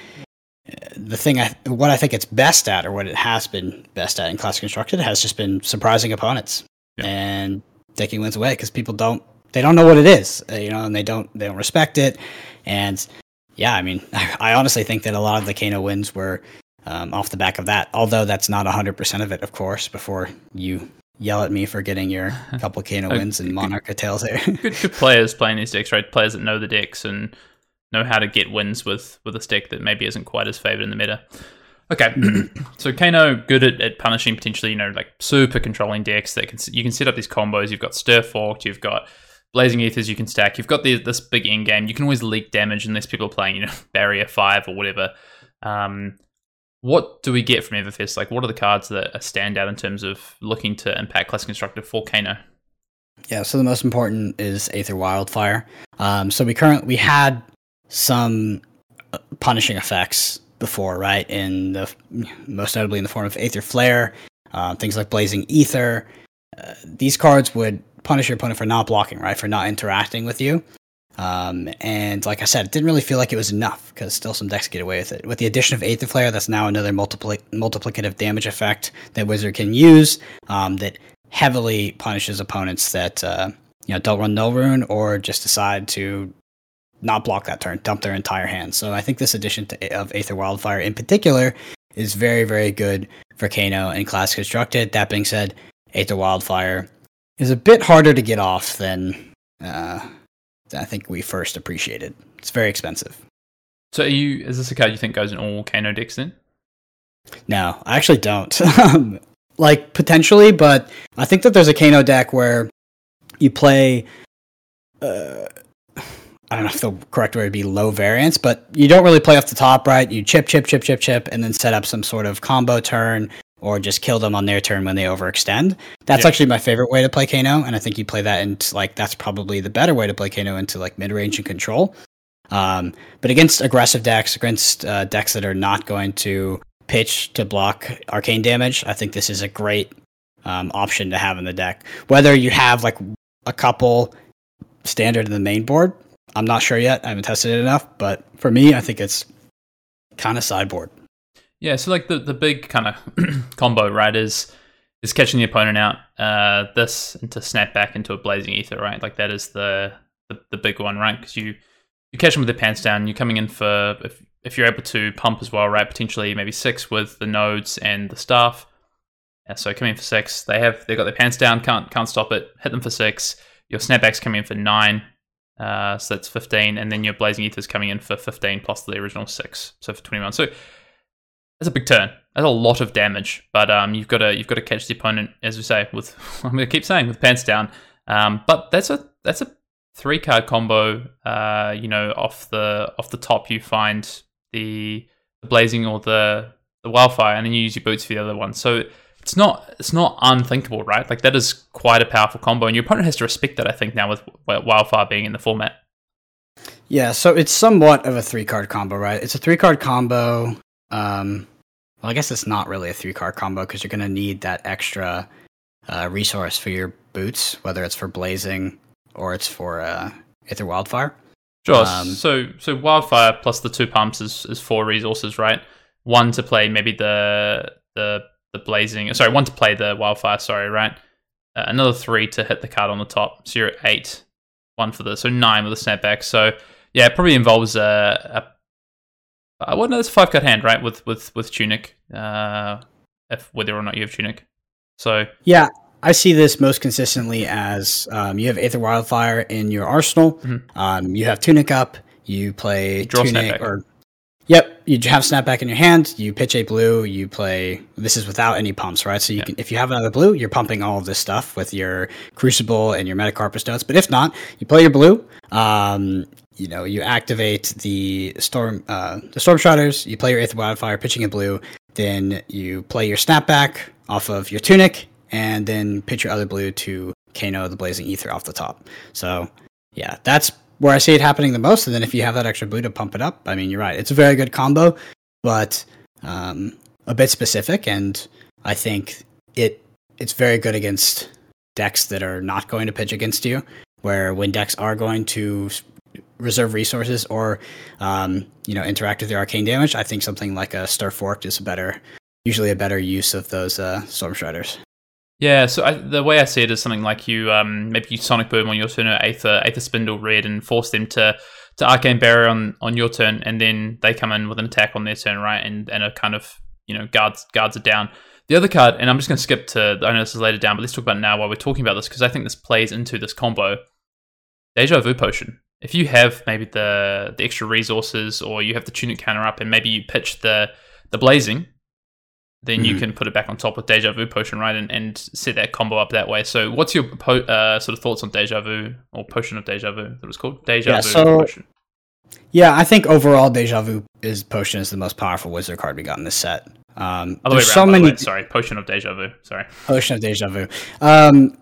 The thing I what I think it's best at, or what it has been best at in class constructed, has just been surprising opponents yeah. and taking wins away because people don't they don't know what it is, uh, you know, and they don't they don't respect it. And yeah, I mean, I honestly think that a lot of the Kano wins were um, off the back of that. Although that's not hundred percent of it, of course. Before you yell at me for getting your couple Kano wins and Monarch Tails here. good, good players playing these decks, right? Players that know the decks and know how to get wins with with a stick that maybe isn't quite as favored in the meta. Okay, so Kano good at, at punishing potentially, you know, like super controlling decks that can you can set up these combos. You've got Stir Forked, you've got Blazing Aethers you can stack. You've got the, this big end game. You can always leak damage unless people are playing, you know, Barrier 5 or whatever. Um, what do we get from Everfest? Like, what are the cards that stand out in terms of looking to impact Classic Constructed for Kano? Yeah, so the most important is Aether Wildfire. Um, so we currently we had some uh, punishing effects before, right? In the most notably in the form of Aether Flare, uh, things like Blazing Aether. Uh, these cards would punish your opponent for not blocking, right? For not interacting with you. Um, and like I said, it didn't really feel like it was enough because still some decks get away with it. With the addition of Aether Flare, that's now another multipli- multiplicative damage effect that Wizard can use um, that heavily punishes opponents that uh, you know don't run Null Rune or just decide to not block that turn, dump their entire hand. So I think this addition to, of Aether Wildfire in particular is very, very good for Kano and Class Constructed. That being said, Aether Wildfire is a bit harder to get off than, uh, I think we first appreciated. It. It's very expensive. So, are you is this a card you think goes in all Kano decks then? No, I actually don't. Like potentially, but I think that there's a Kano deck where you play. Uh, I don't know if the correct word would be low variance, but you don't really play off the top, right? You chip, chip, chip, chip, chip, and then set up some sort of combo turn or just kill them on their turn when they overextend. That's yeah. actually my favorite way to play Kano, and I think you play that into like that's probably the better way to play Kano into like mid range and control. Um, but against aggressive decks, against uh, decks that are not going to pitch to block arcane damage, I think this is a great um, option to have in the deck. Whether you have like a couple standard in the main board, I'm not sure yet. I haven't tested it enough, but for me, I think it's kind of sideboard. Yeah, so like the, the big kind of combo, right, is is catching the opponent out. Uh, this and to snap back into a blazing aether, right? Like that is the the, the big one, right? Because you you catch them with their pants down. You're coming in for if if you're able to pump as well, right? Potentially maybe six with the nodes and the staff. Yeah, so coming in for six, they have they've got their pants down, can't can't stop it. Hit them for six. Your snapbacks coming in for nine, uh, so that's fifteen, and then your blazing aethers coming in for fifteen plus the original six, so for twenty one. So that's a big turn. That's a lot of damage, but um, you've got to you've got to catch the opponent, as we say, with I'm going to keep saying with pants down. Um, but that's a that's a three card combo. Uh, you know, off the off the top, you find the, the blazing or the the wildfire, and then you use your boots for the other one. So it's not it's not unthinkable, right? Like that is quite a powerful combo, and your opponent has to respect that. I think now with wildfire being in the format. Yeah, so it's somewhat of a three card combo, right? It's a three card combo um, well, I guess it's not really a three card combo because you're going to need that extra uh, resource for your boots, whether it's for blazing or it's for uh, Aether Wildfire. Sure. Um, so so wildfire plus the two pumps is, is four resources, right? One to play maybe the the the blazing. Sorry, one to play the wildfire. Sorry, right? Uh, another three to hit the card on the top. So you're at eight. One for the so nine with the snapback. So yeah, it probably involves a, a uh, well, no, it's a five cut hand, right? With with with tunic, uh, if whether or not you have tunic. So yeah, I see this most consistently as um, you have Aether Wildfire in your arsenal. Mm-hmm. Um, you have tunic up. You play Draw tunic or yep. you have snapback in your hand. You pitch a blue. You play. This is without any pumps, right? So you yeah. can, if you have another blue, you're pumping all of this stuff with your Crucible and your Metacarpus nodes. But if not, you play your blue. Um, you know, you activate the storm, uh, the storm striders. You play your Aether Wildfire, pitching in blue. Then you play your snapback off of your tunic, and then pitch your other blue to Kano the Blazing Aether off the top. So yeah, that's where I see it happening the most. And then if you have that extra blue to pump it up, I mean, you're right. It's a very good combo, but um, a bit specific. And I think it it's very good against decks that are not going to pitch against you. Where when decks are going to reserve resources or um, you know interact with your arcane damage, I think something like a star Fork is better, usually a better use of those uh, Storm Striders. Yeah, so I, the way I see it is something like you um, maybe you Sonic Boom on your turn, or Aether Aether Spindle Red, and force them to to Arcane Barrier on, on your turn, and then they come in with an attack on their turn, right? And and a kind of you know guards guards it down. The other card, and I'm just going to skip to I know this is later down, but let's talk about now while we're talking about this because I think this plays into this combo. Deja Vu Potion. If you have maybe the the extra resources, or you have the tunic counter up, and maybe you pitch the the blazing, then mm-hmm. you can put it back on top with Deja Vu Potion, right, and, and set that combo up that way. So, what's your po- uh, sort of thoughts on Deja Vu or Potion of Deja Vu? That was called Deja yeah, Vu so, Potion. Yeah, I think overall Deja Vu is Potion is the most powerful wizard card we got in this set. Um, there's around, so many. Sorry, Potion of Deja Vu. Sorry, Potion of Deja Vu. Um,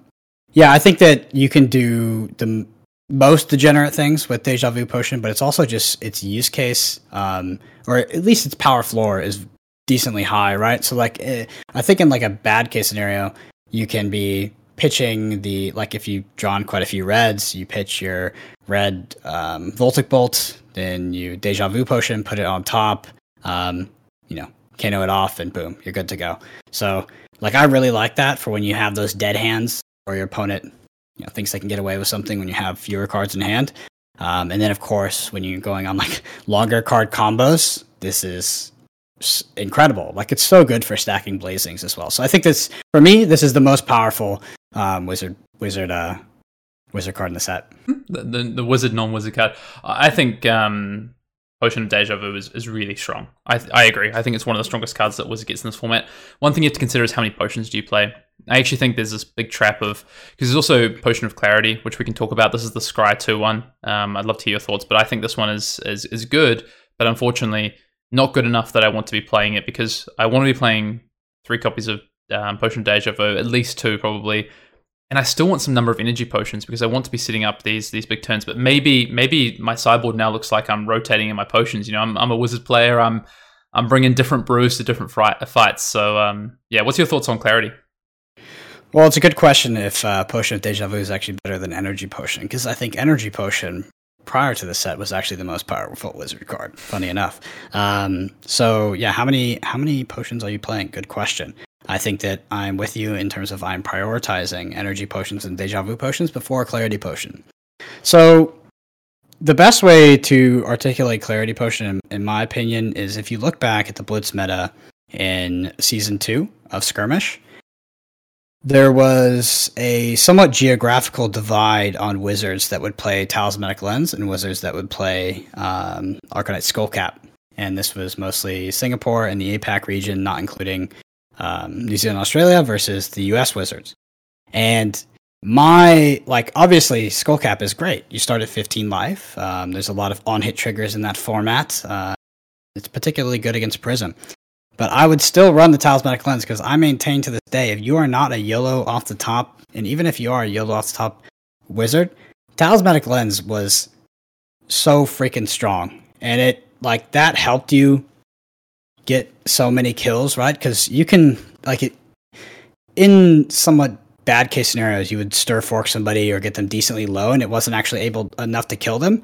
yeah, I think that you can do the most degenerate things with Deja Vu Potion, but it's also just its use case, um, or at least its power floor is decently high, right? So like, eh, I think in like a bad case scenario, you can be pitching the like if you've drawn quite a few reds, you pitch your red um, Voltic Bolt, then you Deja Vu Potion, put it on top, um, you know, KO it off, and boom, you're good to go. So like, I really like that for when you have those dead hands or your opponent, you know, thinks they can get away with something when you have fewer cards in hand. Um, and then of course, when you're going on like longer card combos, this is incredible. Like it's so good for stacking blazings as well. So I think this for me, this is the most powerful um, wizard wizard uh, wizard card in the set. The, the, the wizard non wizard card. I think um, Potion of Deja Vu is, is really strong. I I agree. I think it's one of the strongest cards that Wizard gets in this format. One thing you have to consider is how many potions do you play. I actually think there's this big trap of because there's also Potion of Clarity, which we can talk about. This is the Scry two one. Um, I'd love to hear your thoughts, but I think this one is is is good. But unfortunately, not good enough that I want to be playing it because I want to be playing three copies of um, Potion of Deja Vu, at least two probably, and I still want some number of energy potions because I want to be setting up these these big turns. But maybe maybe my sideboard now looks like I'm rotating in my potions. You know, I'm I'm a wizard player. I'm I'm bringing different brews to different fights. So um, yeah, what's your thoughts on clarity? Well, it's a good question if uh, Potion of Deja Vu is actually better than Energy Potion because I think Energy Potion prior to the set was actually the most powerful wizard card. Funny enough. Um, so yeah, how many how many potions are you playing? Good question. I think that I'm with you in terms of I'm prioritizing energy potions and deja vu potions before clarity potion. So the best way to articulate clarity potion, in, in my opinion, is if you look back at the blitz meta in season two of skirmish there was a somewhat geographical divide on wizards that would play Talismanic Lens and wizards that would play um, Arcanite Skullcap. And this was mostly Singapore and the APAC region, not including um, New Zealand, Australia versus the US wizards. And my, like, obviously, Skullcap is great. You start at 15 life. Um, there's a lot of on hit triggers in that format. Uh, it's particularly good against Prism. But I would still run the Talismanic Lens because I maintain to this day if you are not a YOLO off the top, and even if you are a YOLO off the top wizard, Talismanic Lens was so freaking strong. And it, like, that helped you get so many kills, right? Because you can, like, it, in somewhat bad case scenarios, you would stir fork somebody or get them decently low, and it wasn't actually able enough to kill them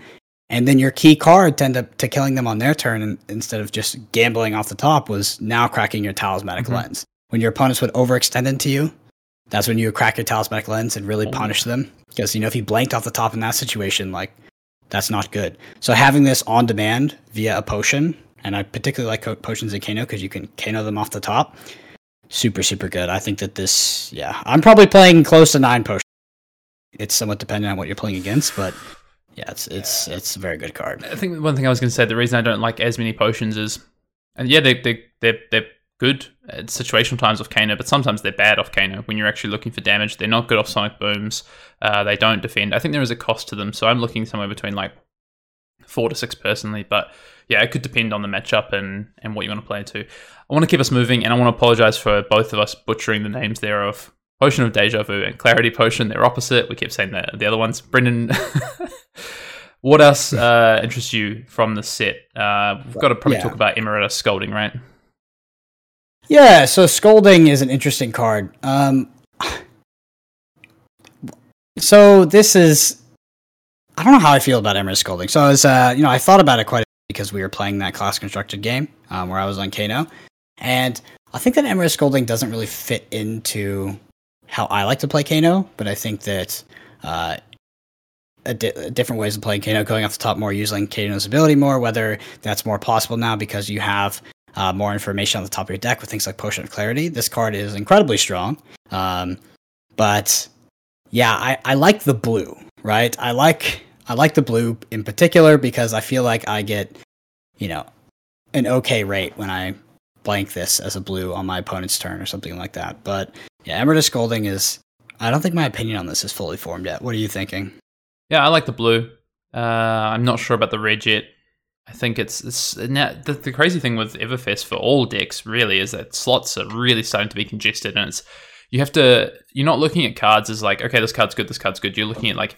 and then your key card to end up to killing them on their turn and, instead of just gambling off the top was now cracking your talismanic mm-hmm. lens. When your opponents would overextend into you, that's when you would crack your talismanic lens and really oh. punish them. Because you know if you blanked off the top in that situation, like that's not good. So having this on demand via a potion, and I particularly like potions of Kano because you can Kano them off the top. Super, super good. I think that this, yeah, I'm probably playing close to nine potions. It's somewhat dependent on what you're playing against, but yeah, it's it's it's a very good card. I think one thing I was going to say, the reason I don't like as many potions is And yeah, they they they're they're good at situational times off Kano, but sometimes they're bad off Kano when you're actually looking for damage. They're not good off Sonic Booms. Uh, they don't defend. I think there is a cost to them, so I'm looking somewhere between like four to six personally. But yeah, it could depend on the matchup and and what you want to play to. I want to keep us moving, and I want to apologize for both of us butchering the names there of Potion of Deja Vu and Clarity Potion. They're opposite. We keep saying that the other ones. Brendan, what else uh, interests you from the set? Uh, we've got to probably Yeah. talk about Emeritus Scolding, right? Yeah, so scolding is an interesting card. Um, so this is, I don't know how I feel about Emeritus scolding. So as uh, you know, I thought about it quite a bit because we were playing that class constructed game um, where I was on Kano, and I think that Emeritus scolding doesn't really fit into how I like to play Kano, but I think that uh, di- different ways of playing Kano, going off the top more, using Kano's ability more, whether that's more possible now because you have uh, more information on the top of your deck with things like Potion of Clarity. This card is incredibly strong. Um, but yeah, I, I like the blue, right? I like I like the blue in particular because I feel like I get, you know, an okay rate when I blank this as a blue on my opponent's turn or something like that. But yeah, Emeritus Scolding is I don't think my opinion on this is fully formed yet. What are you thinking? Yeah, I like the blue. Uh, I'm not sure about the red yet. I think it's, it's now, the, the crazy thing with Everfest for all decks really is that slots are really starting to be congested, and it's you have to you're not looking at cards as like okay this card's good this card's good. You're looking at like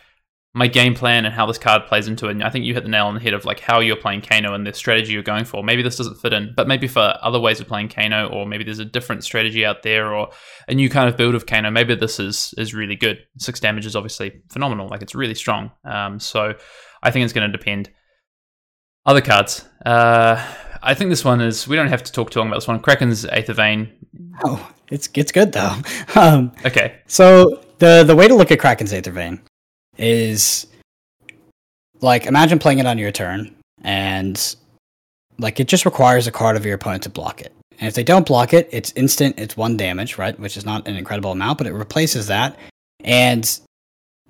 my game plan and how this card plays into it. And I think you hit the nail on the head of like how you're playing Kano and the strategy you're going for. Maybe this doesn't fit in, but maybe for other ways of playing Kano, or maybe there's a different strategy out there, or a new kind of build of Kano. Maybe this is is really good. Six damage is obviously phenomenal. Like it's really strong. Um, so I think it's going to depend. Other cards. Uh, I think this one is. We don't have to talk too long about this one. Kraken's Aether Vein. Oh, it's it's good though. um, Okay. So the the way to look at Kraken's Aether Vein is like imagine playing it on your turn and like it just requires a card of your opponent to block it. And if they don't block it, it's instant, it's one damage, right? Which is not an incredible amount, but it replaces that. And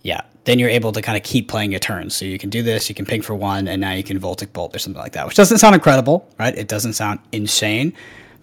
yeah, then you're able to kind of keep playing your turns. So you can do this, you can ping for one, and now you can Voltic Bolt or something like that, which doesn't sound incredible, right? It doesn't sound insane,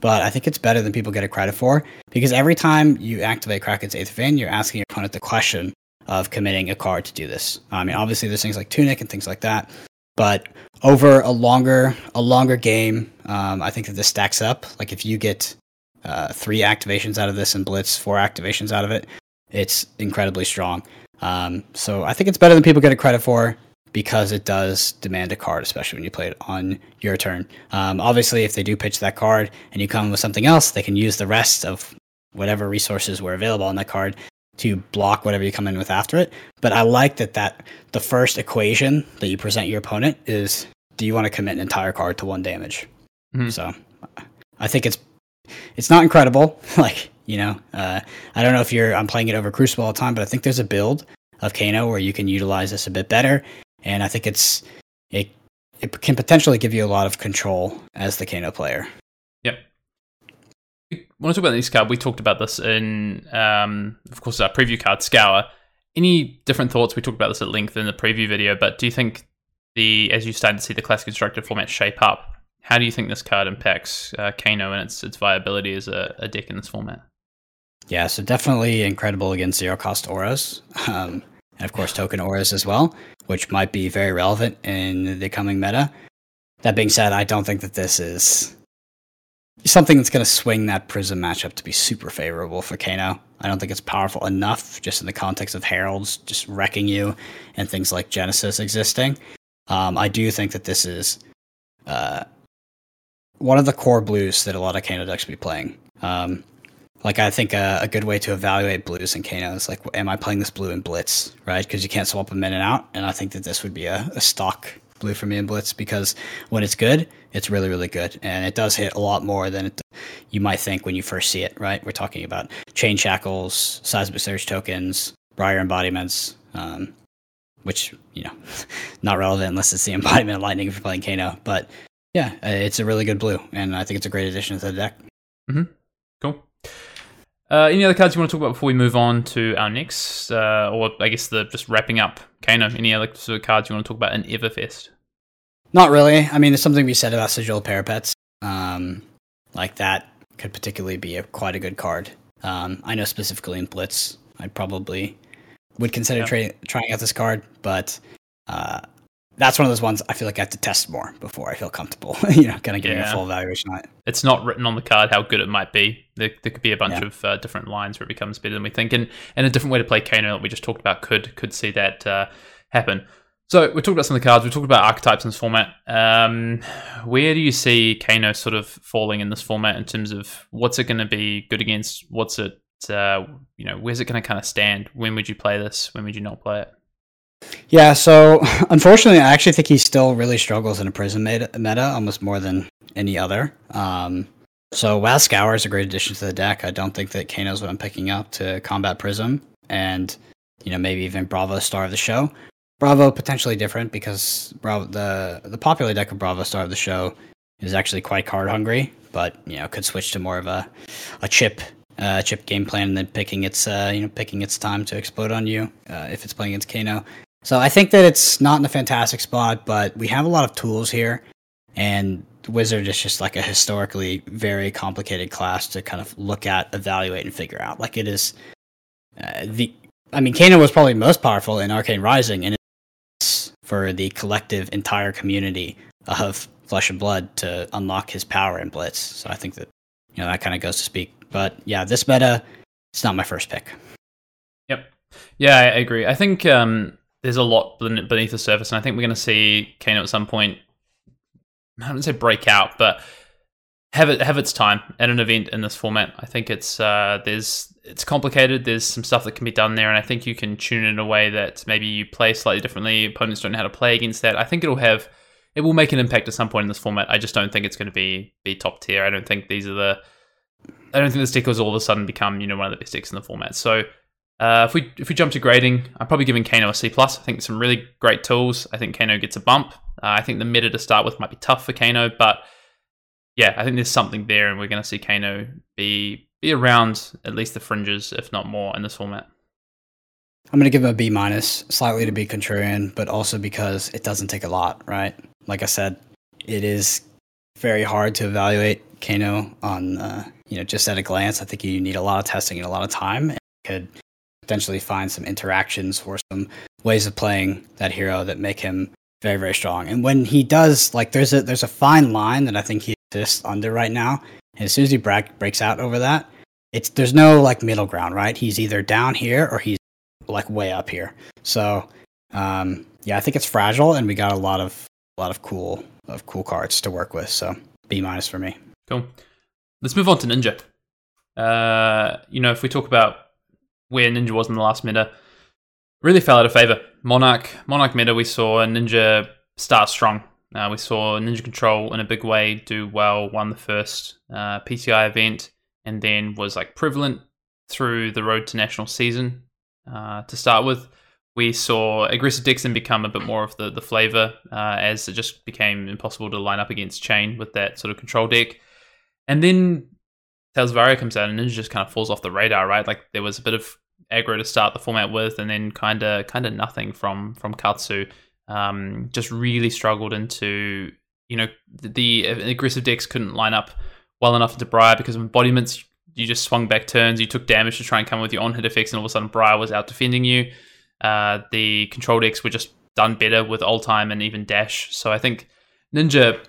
but I think it's better than people get it credit for because every time you activate Kraken's Aether Vein, you're asking your opponent the question of committing a card to do this. I mean, obviously there's things like Tunic and things like that, but over a longer a longer game, um, I think that this stacks up. Like if you get uh, three activations out of this and Blitz four activations out of it, it's incredibly strong. Um, so I think it's better than people get it credit for because it does demand a card, especially when you play it on your turn. Um, obviously, if they do pitch that card and you come with something else, they can use the rest of whatever resources were available on that card to block whatever you come in with after it. But I like that that the first equation that you present your opponent is do you want to commit an entire card to one damage? Mhm. So I think it's it's not incredible. like you know, uh, I don't know if you're I'm playing it over Crucible all the time, but I think there's a build of Kano where you can utilize this a bit better, and I think it's it it can potentially give you a lot of control as the Kano player. When I talk about this card, we talked about this in, um, of course, our preview card, Scour. Any different thoughts? We talked about this at length in the preview video, but do you think the, as you start to see the classic constructed format shape up, how do you think this card impacts uh, Kano and its its viability as a, a deck in this format? Yeah, so definitely incredible against zero cost auras, um, and of course token auras as well, which might be very relevant in the coming meta. That being said, I don't think that this is something that's going to swing that Prism matchup to be super favorable for Kano. I don't think it's powerful enough, just in the context of Heralds just wrecking you and things like Genesis existing. Um, I do think that this is uh, one of the core blues that a lot of Kano decks be playing. Um, like I think a, a good way to evaluate blues and Kano is like, am I playing this blue in Blitz, right? Because you can't swap them in and out, and I think that this would be a, a stock blue for me in Blitz because when it's good, it's really really good, and it does hit a lot more than it, you might think when you first see it, right? We're talking about chain shackles, seismic surge tokens, briar embodiments, um, which you know, not relevant unless it's the embodiment of lightning if you're playing Kano, but yeah, uh, it's a really good blue, and I think it's a great addition to the deck. Cool. Uh, any other cards you want to talk about before we move on to our next, uh, or I guess the just wrapping up Kano? Any other sort of cards you want to talk about in Everfest? Not really. I mean, there's something to be said about sigil parapets. Um, like that could particularly be a, quite a good card. Um, I know specifically in Blitz, I probably would consider Yeah. tra- trying out this card, but uh, that's one of those ones I feel like I have to test more before I feel comfortable. you know, kind of getting Yeah. a full evaluation on it. it's not written on the card how good it might be. There, there could be a bunch Yeah. of uh, different lines where it becomes better than we think, and, and a different way to play Kano that we just talked about could could see that uh, happen. So we talked about some of the cards. We talked about archetypes in this format. Um, where do you see Kano sort of falling in this format in terms of what's it going to be good against? What's it, uh, you know, where's it going to kind of stand? When would you play this? When would you not play it? Yeah, so unfortunately, I actually think he still really struggles in a Prism meta, almost more than any other. Um, so WoW Scour is a great addition to the deck. I don't think that Kano's what I'm picking up to combat Prism, and you know maybe even Bravo Star of the Show. Bravo potentially different because Bravo, the the popular deck of Bravo Star of the Show is actually quite card hungry, but you know could switch to more of a a chip uh, chip game plan and then picking its uh, you know picking its time to explode on you uh, if it's playing against Kano. So I think that it's not in a fantastic spot, but we have a lot of tools here, and Wizard is just like a historically very complicated class to kind of look at, evaluate, and figure out. Like it is uh, the, I mean, Kano was probably most powerful in Arcane Rising, and it's for the collective entire community of Flesh and Blood to unlock his power in Blitz. So I think that you know that kind of goes to speak. But yeah, this meta, it's not my first pick. Yep. Yeah, I agree. I think um, there's a lot beneath the surface, and I think we're going to see Kano at some point. I wouldn't say break out, but have it have its time at an event in this format. I think it's uh, there's it's complicated. There's some stuff that can be done there, and I think you can tune it in a way that maybe you play slightly differently. Opponents don't know how to play against that. I think it'll have it will make an impact at some point in this format. I just don't think it's going to be be top tier. I don't think these are the I don't think this deck will all of a sudden become you know one of the best decks in the format. So uh, if we if we jump to grading, I'm probably giving Kano a C plus. I think some really great tools. I think Kano gets a bump. Uh, I think the meta to start with might be tough for Kano, but yeah, I think there's something there, and we're going to see Kano be be around at least the fringes, if not more, in this format. I'm going to give him a B minus, slightly to be contrarian, but also because it doesn't take a lot, right? Like I said, it is very hard to evaluate Kano on, uh, you know, just at a glance. I think you need a lot of testing and a lot of time. Could potentially find some interactions or some ways of playing that hero that make him very, very strong. And when he does, like, there's a there's a fine line that I think he exists under right now. And as soon as he bra- breaks out over that, it's there's no like middle ground, right? He's either down here or he's like way up here. So um, yeah, I think it's fragile, and we got a lot of a lot of cool of cool cards to work with. So B minus for me. Cool. Let's move on to Ninja. Uh, you know, if we talk about where Ninja was in the last meta, really fell out of favor. Monarch, Monarch meta, we saw Ninja start strong. Uh, we saw Ninja Control in a big way do well, won the first uh, PTI event, and then was like prevalent through the road to national season. Uh, to start with, we saw aggressive Dixon become a bit more of the the flavor uh, as it just became impossible to line up against Chane with that sort of control deck. And then Tales of Aria comes out and Ninja just kind of falls off the radar, right? Like there was a bit of aggro to start the format with, and then kind of kind of nothing from from Katsu. Um, just really struggled into you know the, the aggressive decks couldn't line up well enough into Briar because of embodiments. You just swung back turns, you took damage to try and come with your on hit effects, and all of a sudden Briar was out defending you. Uh, the control decks were just done better with all time and even dash. So I think Ninja,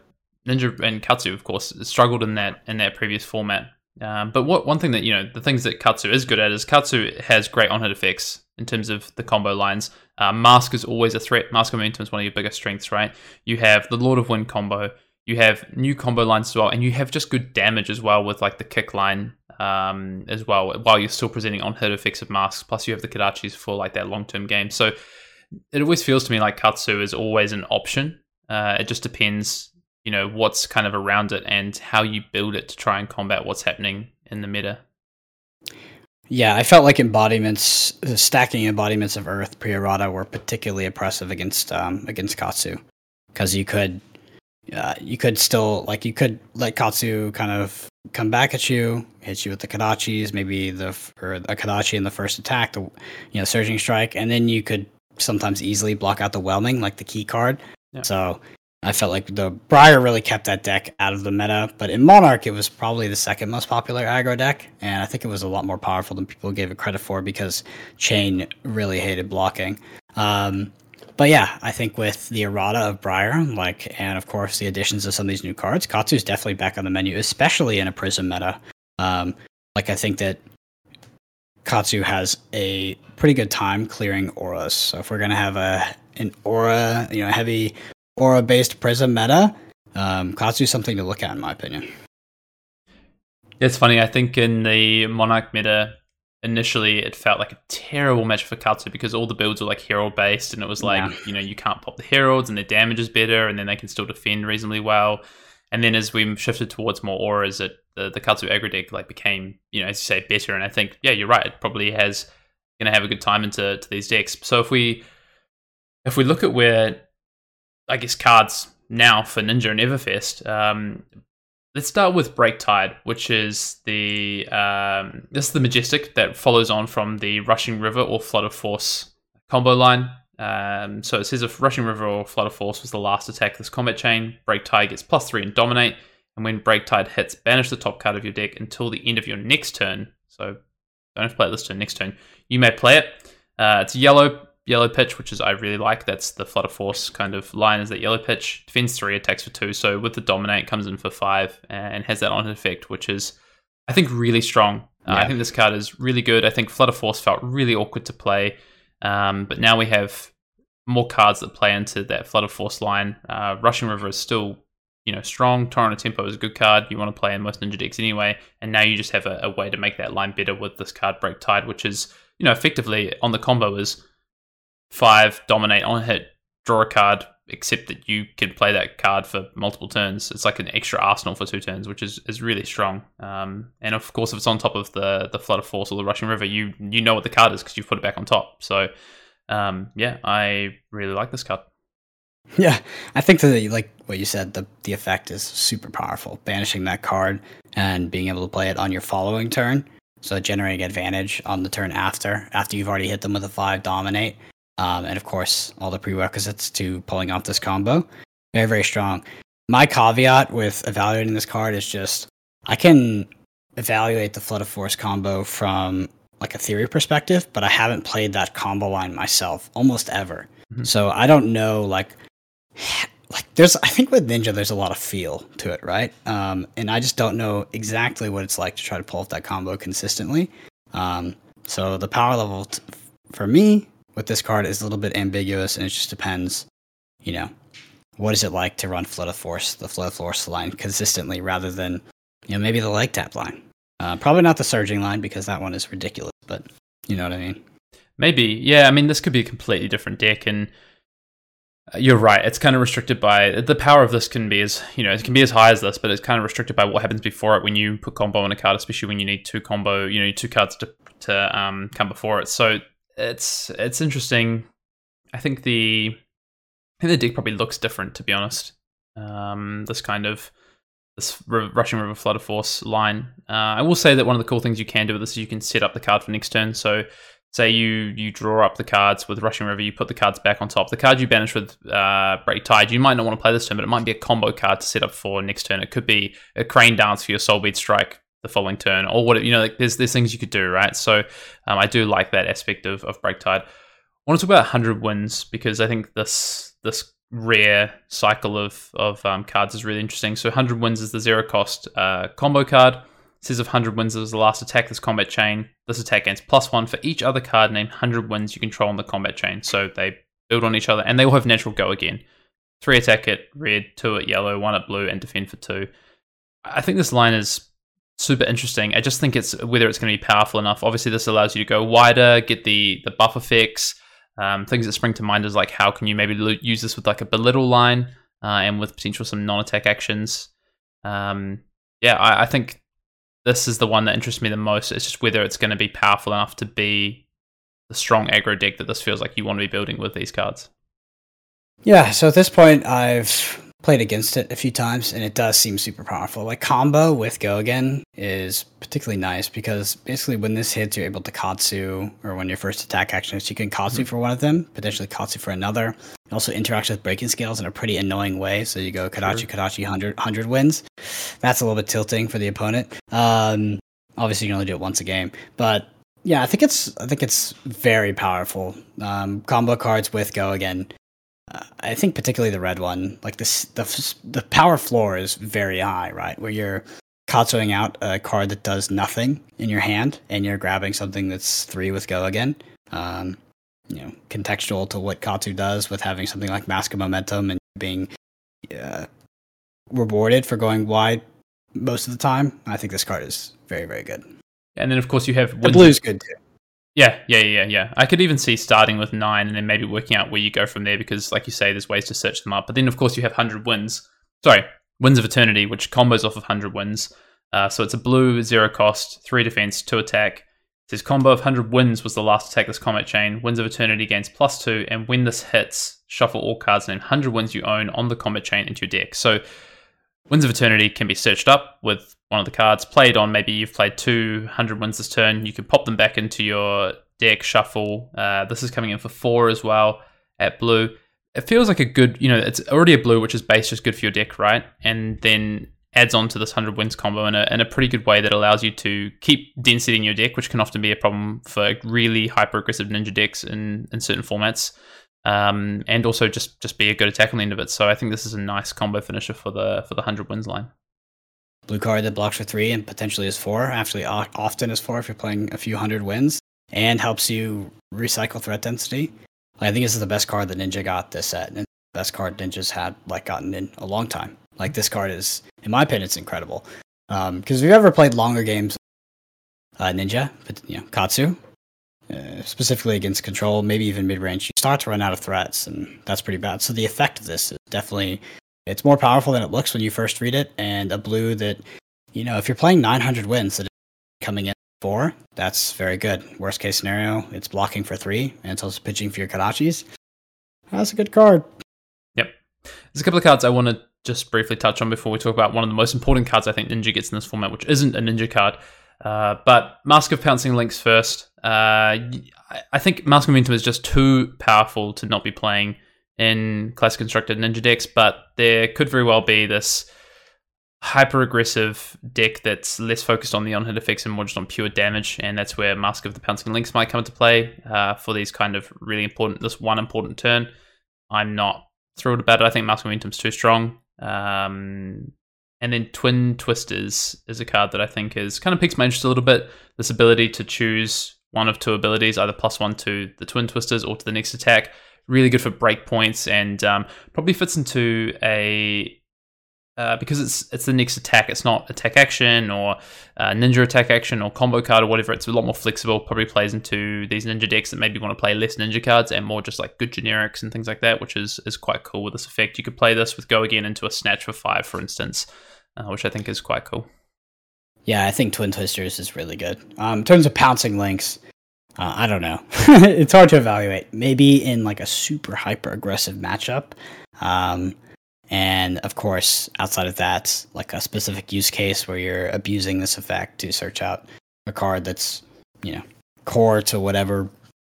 Ninja and Katsu, of course, struggled in that in that previous format. Um, but what one thing that you know the things that Katsu is good at is Katsu has great on hit effects in terms of the combo lines. Uh, Mask is always a threat. Mask momentum is one of your biggest strengths, right? You have the Lord of Wind combo. You have new combo lines as well, and you have just good damage as well with like the kick line um, as well, while you're still presenting on hit effects of masks. Plus, you have the Kodachis for like that long term game. So it always feels to me like Katsu is always an option. Uh, it just depends, you know, what's kind of around it and how you build it to try and combat what's happening in the meta. Yeah, I felt like embodiments, the stacking embodiments of Earth pre-errata were particularly oppressive against um, against Katsu, because you could, uh, you could still like you could let Katsu kind of come back at you, hit you with the Kodachis, maybe the or a Kodachi in the first attack, the you know surging strike, and then you could sometimes easily block out the whelming, like the key card. Yeah. So I felt like the Briar really kept that deck out of the meta, but in Monarch, it was probably the second most popular aggro deck, and I think it was a lot more powerful than people gave it credit for because Chane really hated blocking. Um, but yeah, I think with the errata of Briar, like, and of course the additions of some of these new cards, Katsu is definitely back on the menu, especially in a Prism meta. Um, like, I think that Katsu has a pretty good time clearing auras. So if we're gonna have a an aura, you know, heavy aura based prism meta, um, Katsu's something to look at in my opinion. It's funny. I think in the Monarch meta, initially it felt like a terrible match for Katsu because all the builds were like herald based, and it was like yeah. you know you can't pop the heralds, and their damage is better, and then they can still defend reasonably well. And then as we shifted towards more auras, it the, the Katsu aggro deck like became, you know, as you say, better. And I think, yeah, you're right. It probably has going to have a good time into to these decks. So if we if we look at where I guess cards now for Ninja and Everfest, um, let's start with Break Tide, which is the um, this is the majestic that follows on from the Rushing River or Flood of Force combo line. Um, so it says if Rushing River or Flood of Force was the last attack this combat chain, Break Tide gets plus three and dominate. And when Break Tide hits, banish the top card of your deck until the end of your next turn. So don't have to play it this turn, next turn. You may play it. Uh, it's yellow, yellow pitch, which is I really like. That's the Flood of Force kind of line is that yellow pitch. Defends three, attacks for two. So with the dominate, comes in for five and has that on effect, which is I think really strong. Uh, I think this card is really good. I think Flood of Force felt really awkward to play, um, but now we have more cards that play into that Flood of Force line. Uh, Rushing River is still you know, strong. Torrent of Tempo is a good card you want to play in most ninja decks anyway. And now you just have a, a, way to make that line better with this card, Break Tide, which is, you know, effectively on the combo is five, dominate on hit, draw a card, except that you can play that card for multiple turns. It's like an extra arsenal for two turns, which is, is really strong. Um, and of course, if it's on top of the the Flood of Force or the Rushing River, you you know what the card is because you've put it back on top. So, um, yeah, I really like this card. Yeah, I think that like what you said, the the effect is super powerful. Banishing that card and being able to play it on your following turn, so generating advantage on the turn after, after you've already hit them with a five dominate, um, and of course all the prerequisites to pulling off this combo. Very very strong. My caveat with evaluating this card is just I can evaluate the Flood of Force combo from like a theory perspective, but I haven't played that combo line myself almost ever. Mm-hmm. So I don't know like like there's I think with Ninja there's a lot of feel to it, right? Um, and I just don't know exactly what it's like to try to pull off that combo consistently. Um, so the power level t- for me with this card is a little bit ambiguous, and it just depends, you know, what is it like to run Flood of Force, the Flood of Force line consistently, rather than you know maybe the leg tap line. Uh, probably not the surging line because that one is ridiculous, but you know what I mean. Maybe, yeah. I mean, this could be a completely different deck, and you're right. It's kind of restricted by the power of this can be as you know it can be as high as this, but it's kind of restricted by what happens before it when you put combo on a card, especially when you need two combo, you know, two cards to to um, come before it. So it's it's interesting. I think the I think the deck probably looks different to be honest. Um, this kind of this Rushing River Flood of Force line. Uh, I will say that one of the cool things you can do with this is you can set up the card for next turn. So say you you draw up the cards with Rushing River, you put the cards back on top. The card you banish with uh, Breaktide, you might not want to play this turn, but it might be a combo card to set up for next turn. It could be a Crane Dance for your Soulbead Strike the following turn, or what you know. Like there's there's things you could do, right? So um, I do like that aspect of of Break Tide. I want to talk about 100 wins because I think this this rare cycle of of um, cards is really interesting. So 100 wins is the zero cost uh, combo card It says if 100 wins is the last attack this combat chain, this attack gains plus one for each other card named 100 wins you control on the combat chain. So they build on each other, and they all have natural go again. Three attack at red, two at yellow, one at blue, and defend for two. I think this line is super interesting. I just think it's whether it's going to be powerful enough. Obviously, this allows you to go wider, get the the buff effects. Um, things that spring to mind is like how can you maybe use this with like a belittle line uh, and with potential some non-attack actions. Um, yeah, I, I, think this is the one that interests me the most. It's just whether it's going to be powerful enough to be the strong aggro deck that this feels like you want to be building with these cards. Yeah, so at this point, I've played against it a few times, and it does seem super powerful. Like combo with Go Again is particularly nice because basically when this hits, you're able to Katsu, or when your first attack action is, you can Katsu mm-hmm. for one of them, potentially Katsu for another. It also interacts with breaking scales in a pretty annoying way. So you go Kodachi, sure. Kodachi, 100, 100 wins. That's a little bit tilting for the opponent. Um, obviously, you can only do it once a game, but yeah, I think it's I think it's very powerful. Um, combo cards with Go Again uh, I think particularly the red one, like this, the the power floor is very high, right? Where you're Katsuing out a card that does nothing in your hand, and you're grabbing something that's three with go again. Um, you know, contextual to what Katsu does with having something like Mask of Momentum and being uh, rewarded for going wide most of the time. I think this card is very, very good. And then, of course, you have the blue's good too. Yeah, yeah, yeah, yeah. I could even see starting with nine and then maybe working out where you go from there because, like you say, there's ways to search them up. But then, of course, you have Hundred Winds. Sorry, Winds of Eternity, which combos off of Hundred Winds. Uh, so it's a blue, zero cost, three defense, two attack. It says combo of Hundred Winds was the last attack this combat chain. Winds of Eternity gains plus two, and when this hits, shuffle all cards named Hundred Winds you own on the combat chain into your deck. So Winds of Eternity can be searched up with one of the cards played on. Maybe you've played 200 wins this turn. You can pop them back into your deck shuffle. Uh, this is coming in for four as well at blue. It feels like a good, you know, it's already a blue, which is base just good for your deck, right? And then adds on to this Hundred Winds combo in a, in a pretty good way that allows you to keep density in your deck, which can often be a problem for really hyper aggressive ninja decks in, in certain formats um, and also just just be a good attack on the end of it. So I think this is a nice combo finisher for the for the Hundred Winds line. Blue card that blocks for three and potentially is four. Actually, often is four if you're playing a few Hundred Winds, and helps you recycle threat density. I think this is the best card that Ninja got this set, and best card Ninja's had like gotten in a long time. Like this card is, in my opinion, it's incredible. Because um, if you've ever played longer games, uh, Ninja, but you know Katsu, uh, specifically against control, maybe even mid range, you start to run out of threats, and that's pretty bad. So the effect of this is definitely it's more powerful than it looks when you first read it, and a blue that you know if you're playing 900 wins that coming in four, that's very good. Worst case scenario, it's blocking for three, and it's also pitching for your Kodachis. That's a good card. Yep. There's a couple of cards I want to just briefly touch on before we talk about one of the most important cards I think Ninja gets in this format, which isn't a Ninja card. Uh, but Mask of Pouncing Lynx first. Uh, I think Mask of Momentum is just too powerful to not be playing in classic constructed ninja decks, but there could very well be this hyper aggressive deck that's less focused on the on hit effects and more just on pure damage, and that's where Mask of the Pouncing Lynx might come into play uh, for these kind of really important, this one important turn. I'm not thrilled about it. I think Mask Momentum's too strong. Um, and then Twin Twisters is a card that I think is kind of piques my interest a little bit. This ability to choose one of two abilities, either plus one to the Twin Twisters or to the next attack. Really good for breakpoints and um, probably fits into a uh, because it's it's the next attack. It's not attack action or uh, ninja attack action or combo card or whatever. It's a lot more flexible. Probably plays into these ninja decks that maybe want to play less ninja cards and more just like good generics and things like that, which is is quite cool with this effect. You could play this with go again into a snatch for five, for instance uh, which I think is quite cool. Yeah, I think Twin Twisters is really good. Um, in terms of pouncing Lynx, uh, I don't know. it's hard to evaluate. Maybe in like a super hyper aggressive matchup. Um, and of course, outside of that, like a specific use case where you're abusing this effect to search out a card that's, you know, core to whatever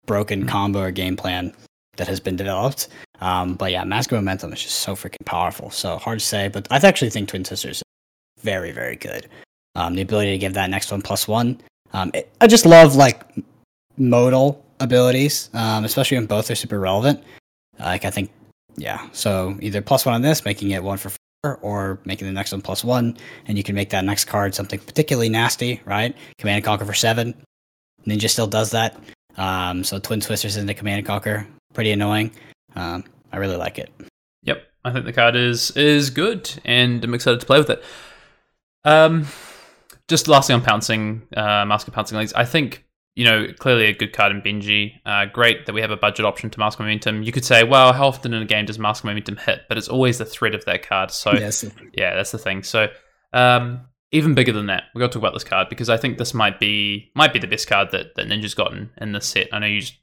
broken mm-hmm. combo or game plan that has been developed. Um, but yeah, Mask of Momentum is just so freaking powerful. So hard to say, but I actually think Twin Sisters very, very good. Um, the ability to give that next one plus one. Um, it, I just love like modal abilities, um, especially when both are super relevant. Like I think, yeah. So either plus one on this, making it one for four, or making the next one plus one, and you can make that next card something particularly nasty, right? Command and Conquer for seven. Ninja still does that. Um, so Twin Twisters into Command and Conquer, pretty annoying. Um, I really like it. Yep, I think the card is is good, and I'm excited to play with it. Um, just lastly on pouncing, uh, Mask of Pouncing Lynx. I think you know clearly a good card in Benji. Uh, great that we have a budget option to Mask Momentum. You could say, well, how often in a game does Mask Momentum hit? But it's always the threat of that card. So yes. yeah, that's the thing. So um, even bigger than that, we got to talk about this card because I think this might be might be the best card that, that Ninja's gotten in this set. I know you just,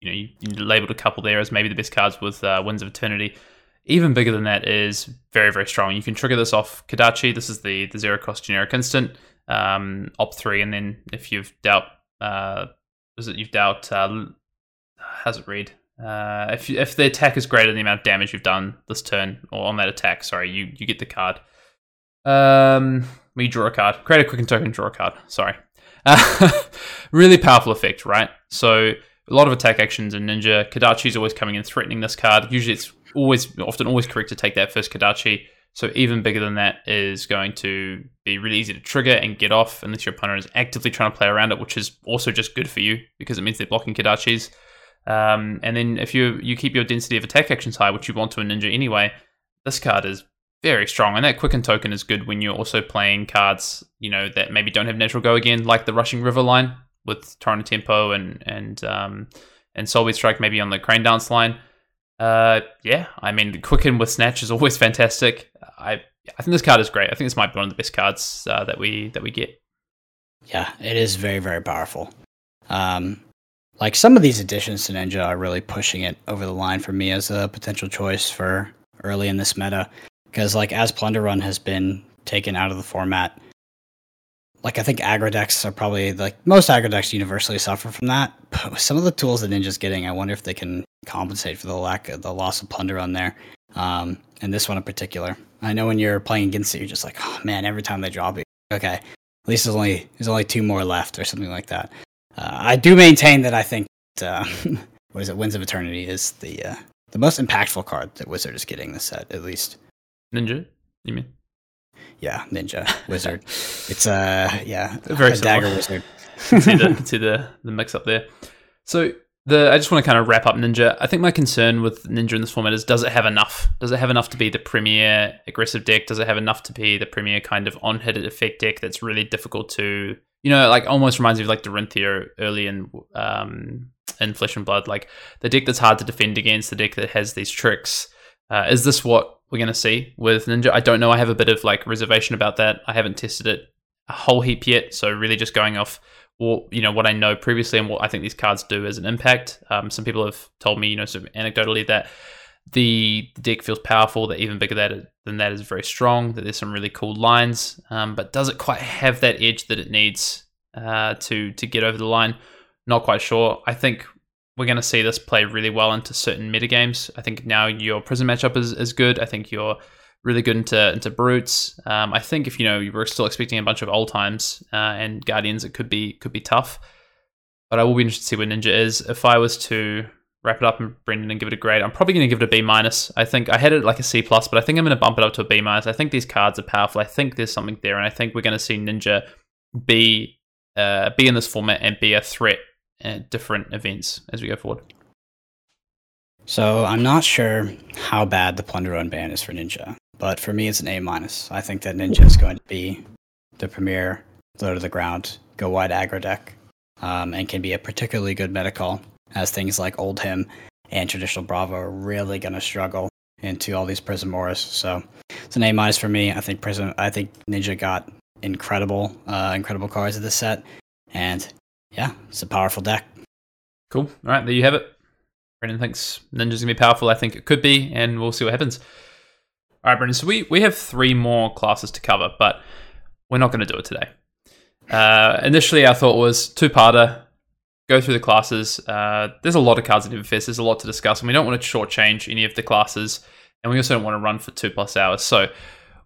you know you, you labeled a couple there as maybe the best cards with uh, Winds of Eternity even bigger than that is very, very strong. You can trigger this off Kodachi. This is the, the zero cost generic instant, um, op three, and then if you've doubt, uh, is it you've dealt, uh, how's it read? Uh, if if the attack is greater than the amount of damage you've done this turn or on that attack, sorry, you you get the card. Um, we draw a card. Create a quicken token, draw a card. Sorry. Uh, really powerful effect, right? So a lot of attack actions in Ninja. Kodachi is always coming in threatening this card. Usually it's always, often always correct to take that first Kodachi. So even bigger than that is going to be really easy to trigger and get off unless your opponent is actively trying to play around it, which is also just good for you because it means they're blocking Kodachis. Um, and then if you you keep your density of attack actions high, which you want to a ninja anyway, this card is very strong. And that quicken token is good when you're also playing cards, you know, that maybe don't have natural go again, like the Rushing River line with Torrent Tempo and and um, and Soul Strike maybe on the Crane Dance line. Uh, yeah, I mean, Quicken with Snatch is always fantastic. I I think this card is great. I think this might be one of the best cards uh, that we that we get. Yeah, it is very very powerful. Um, like some of these additions to Ninja are really pushing it over the line for me as a potential choice for early in this meta. Because like as Plunder Run has been taken out of the format, like I think aggro decks are probably like most aggro decks universally suffer from that. But some of the tools that Ninja's getting, I wonder if they can compensate for the lack of the loss of Plunder on there. Um, and this one in particular, I know when you're playing against it, you're just like, oh man, every time they drop it, okay, at least there's only there's only two more left or something like that. Uh, I do maintain that I think uh, what is it? Winds of Eternity is the uh, the most impactful card that Wizard is getting this set, at least. Ninja, you mean? Yeah, Ninja Wizard. it's uh yeah, very a dagger wizard. see the see the the mix up there. So the I just want to kind of wrap up Ninja. I think my concern with Ninja in this format is does it have enough? Does it have enough to be the premier aggressive deck? Does it have enough to be the premier kind of on hit effect deck that's really difficult to you know, like almost reminds me of like Dorinthea early in um in Flesh and Blood, like the deck that's hard to defend against, the deck that has these tricks. Uh, is this what we're going to see with Ninja? I don't know. I have a bit of like reservation about that. I haven't tested it a whole heap yet, so really just going off what you know what I know previously and what I think these cards do as an impact. Um, some people have told me, you know, sort of anecdotally that the deck feels powerful. That even bigger that than that is very strong. That there's some really cool lines, um, but does it quite have that edge that it needs uh, to to get over the line? Not quite sure. I think we're going to see this play really well into certain meta games. I think now your Prism matchup is, is good. I think you're really good into into brutes. Um, I think if you know you were still expecting a bunch of Oldhims uh, and guardians, it could be could be tough. But I will be interested to see where Ninja is. If I was to wrap it up and Brendan and give it a grade, I'm probably going to give it a B minus. I think I had it like a C plus, but I think I'm going to bump it up to a B minus. I think these cards are powerful. I think there's something there, and I think we're going to see Ninja be uh, be in this format and be a threat at different events as we go forward. So I'm not sure how bad the Plunder Run ban is for Ninja, but for me it's an A minus. I think that Ninja is going to be the premier low to the ground, go wide aggro deck, um, and can be a particularly good meta call as things like Oldhim and traditional Bravo are really going to struggle into all these Prism Auras. So it's an A minus for me. I think Prism. I think Ninja got incredible, uh, incredible cards of this set, and yeah, it's a powerful deck. Cool. All right, there you have it. Brendan thinks Ninja's gonna be powerful. I think it could be, and we'll see what happens. All right, Brendan. So we we have three more classes to cover, but we're not going to do it today. Uh, initially, our thought was two-parter. Go through the classes. Uh, there's a lot of cards in Everfest. There's a lot to discuss, and we don't want to shortchange any of the classes, and we also don't want to run for two plus hours. So,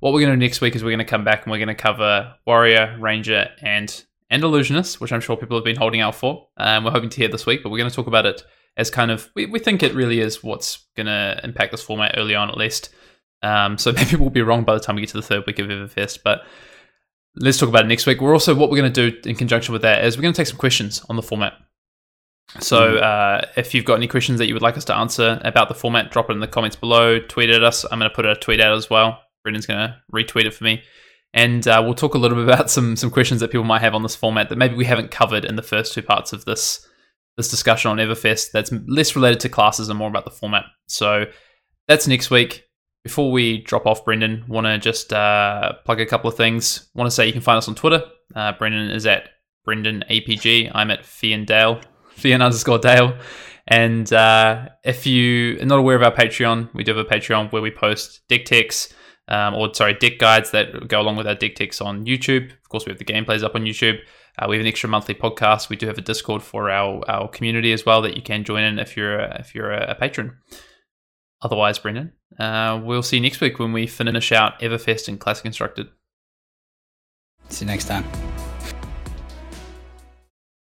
what we're going to do next week is we're going to come back and we're going to cover Warrior, Ranger, and and Illusionist, which I'm sure people have been holding out for. Um, we're hoping to hear this week, but we're going to talk about it as kind of we, we think it really is what's going to impact this format early on at least. Um, so maybe we'll be wrong by the time we get to the third week of Everfest, but let's talk about it next week. We're also what we're going to do in conjunction with that is we're going to take some questions on the format. So hmm. uh, if you've got any questions that you would like us to answer about the format, drop it in the comments below. Tweet at us. I'm going to put a tweet out as well. Brendan's going to retweet it for me and uh, we'll talk a little bit about some some questions that people might have on this format that maybe we haven't covered in the first two parts of this this discussion on Everfest. That's less related to classes and more about the format. So that's next week. Before we drop off, Brendan, want to just uh, plug a couple of things. Want to say you can find us on Twitter. Uh, Brendan is at Brendan APG. I'm at Fian Dale, Fian underscore Dale. And uh, if you are not aware of our Patreon, we do have a Patreon where we post deck techs, um, or sorry, deck guides that go along with our deck techs on YouTube. Of course, we have the gameplays up on YouTube. Uh, we have an extra monthly podcast. We do have a Discord for our, our community as well that you can join in if you're a, if you're a, a patron. Otherwise, Brendan, uh, we'll see you next week when we finish out Everfest and Classic Constructed. See you next time.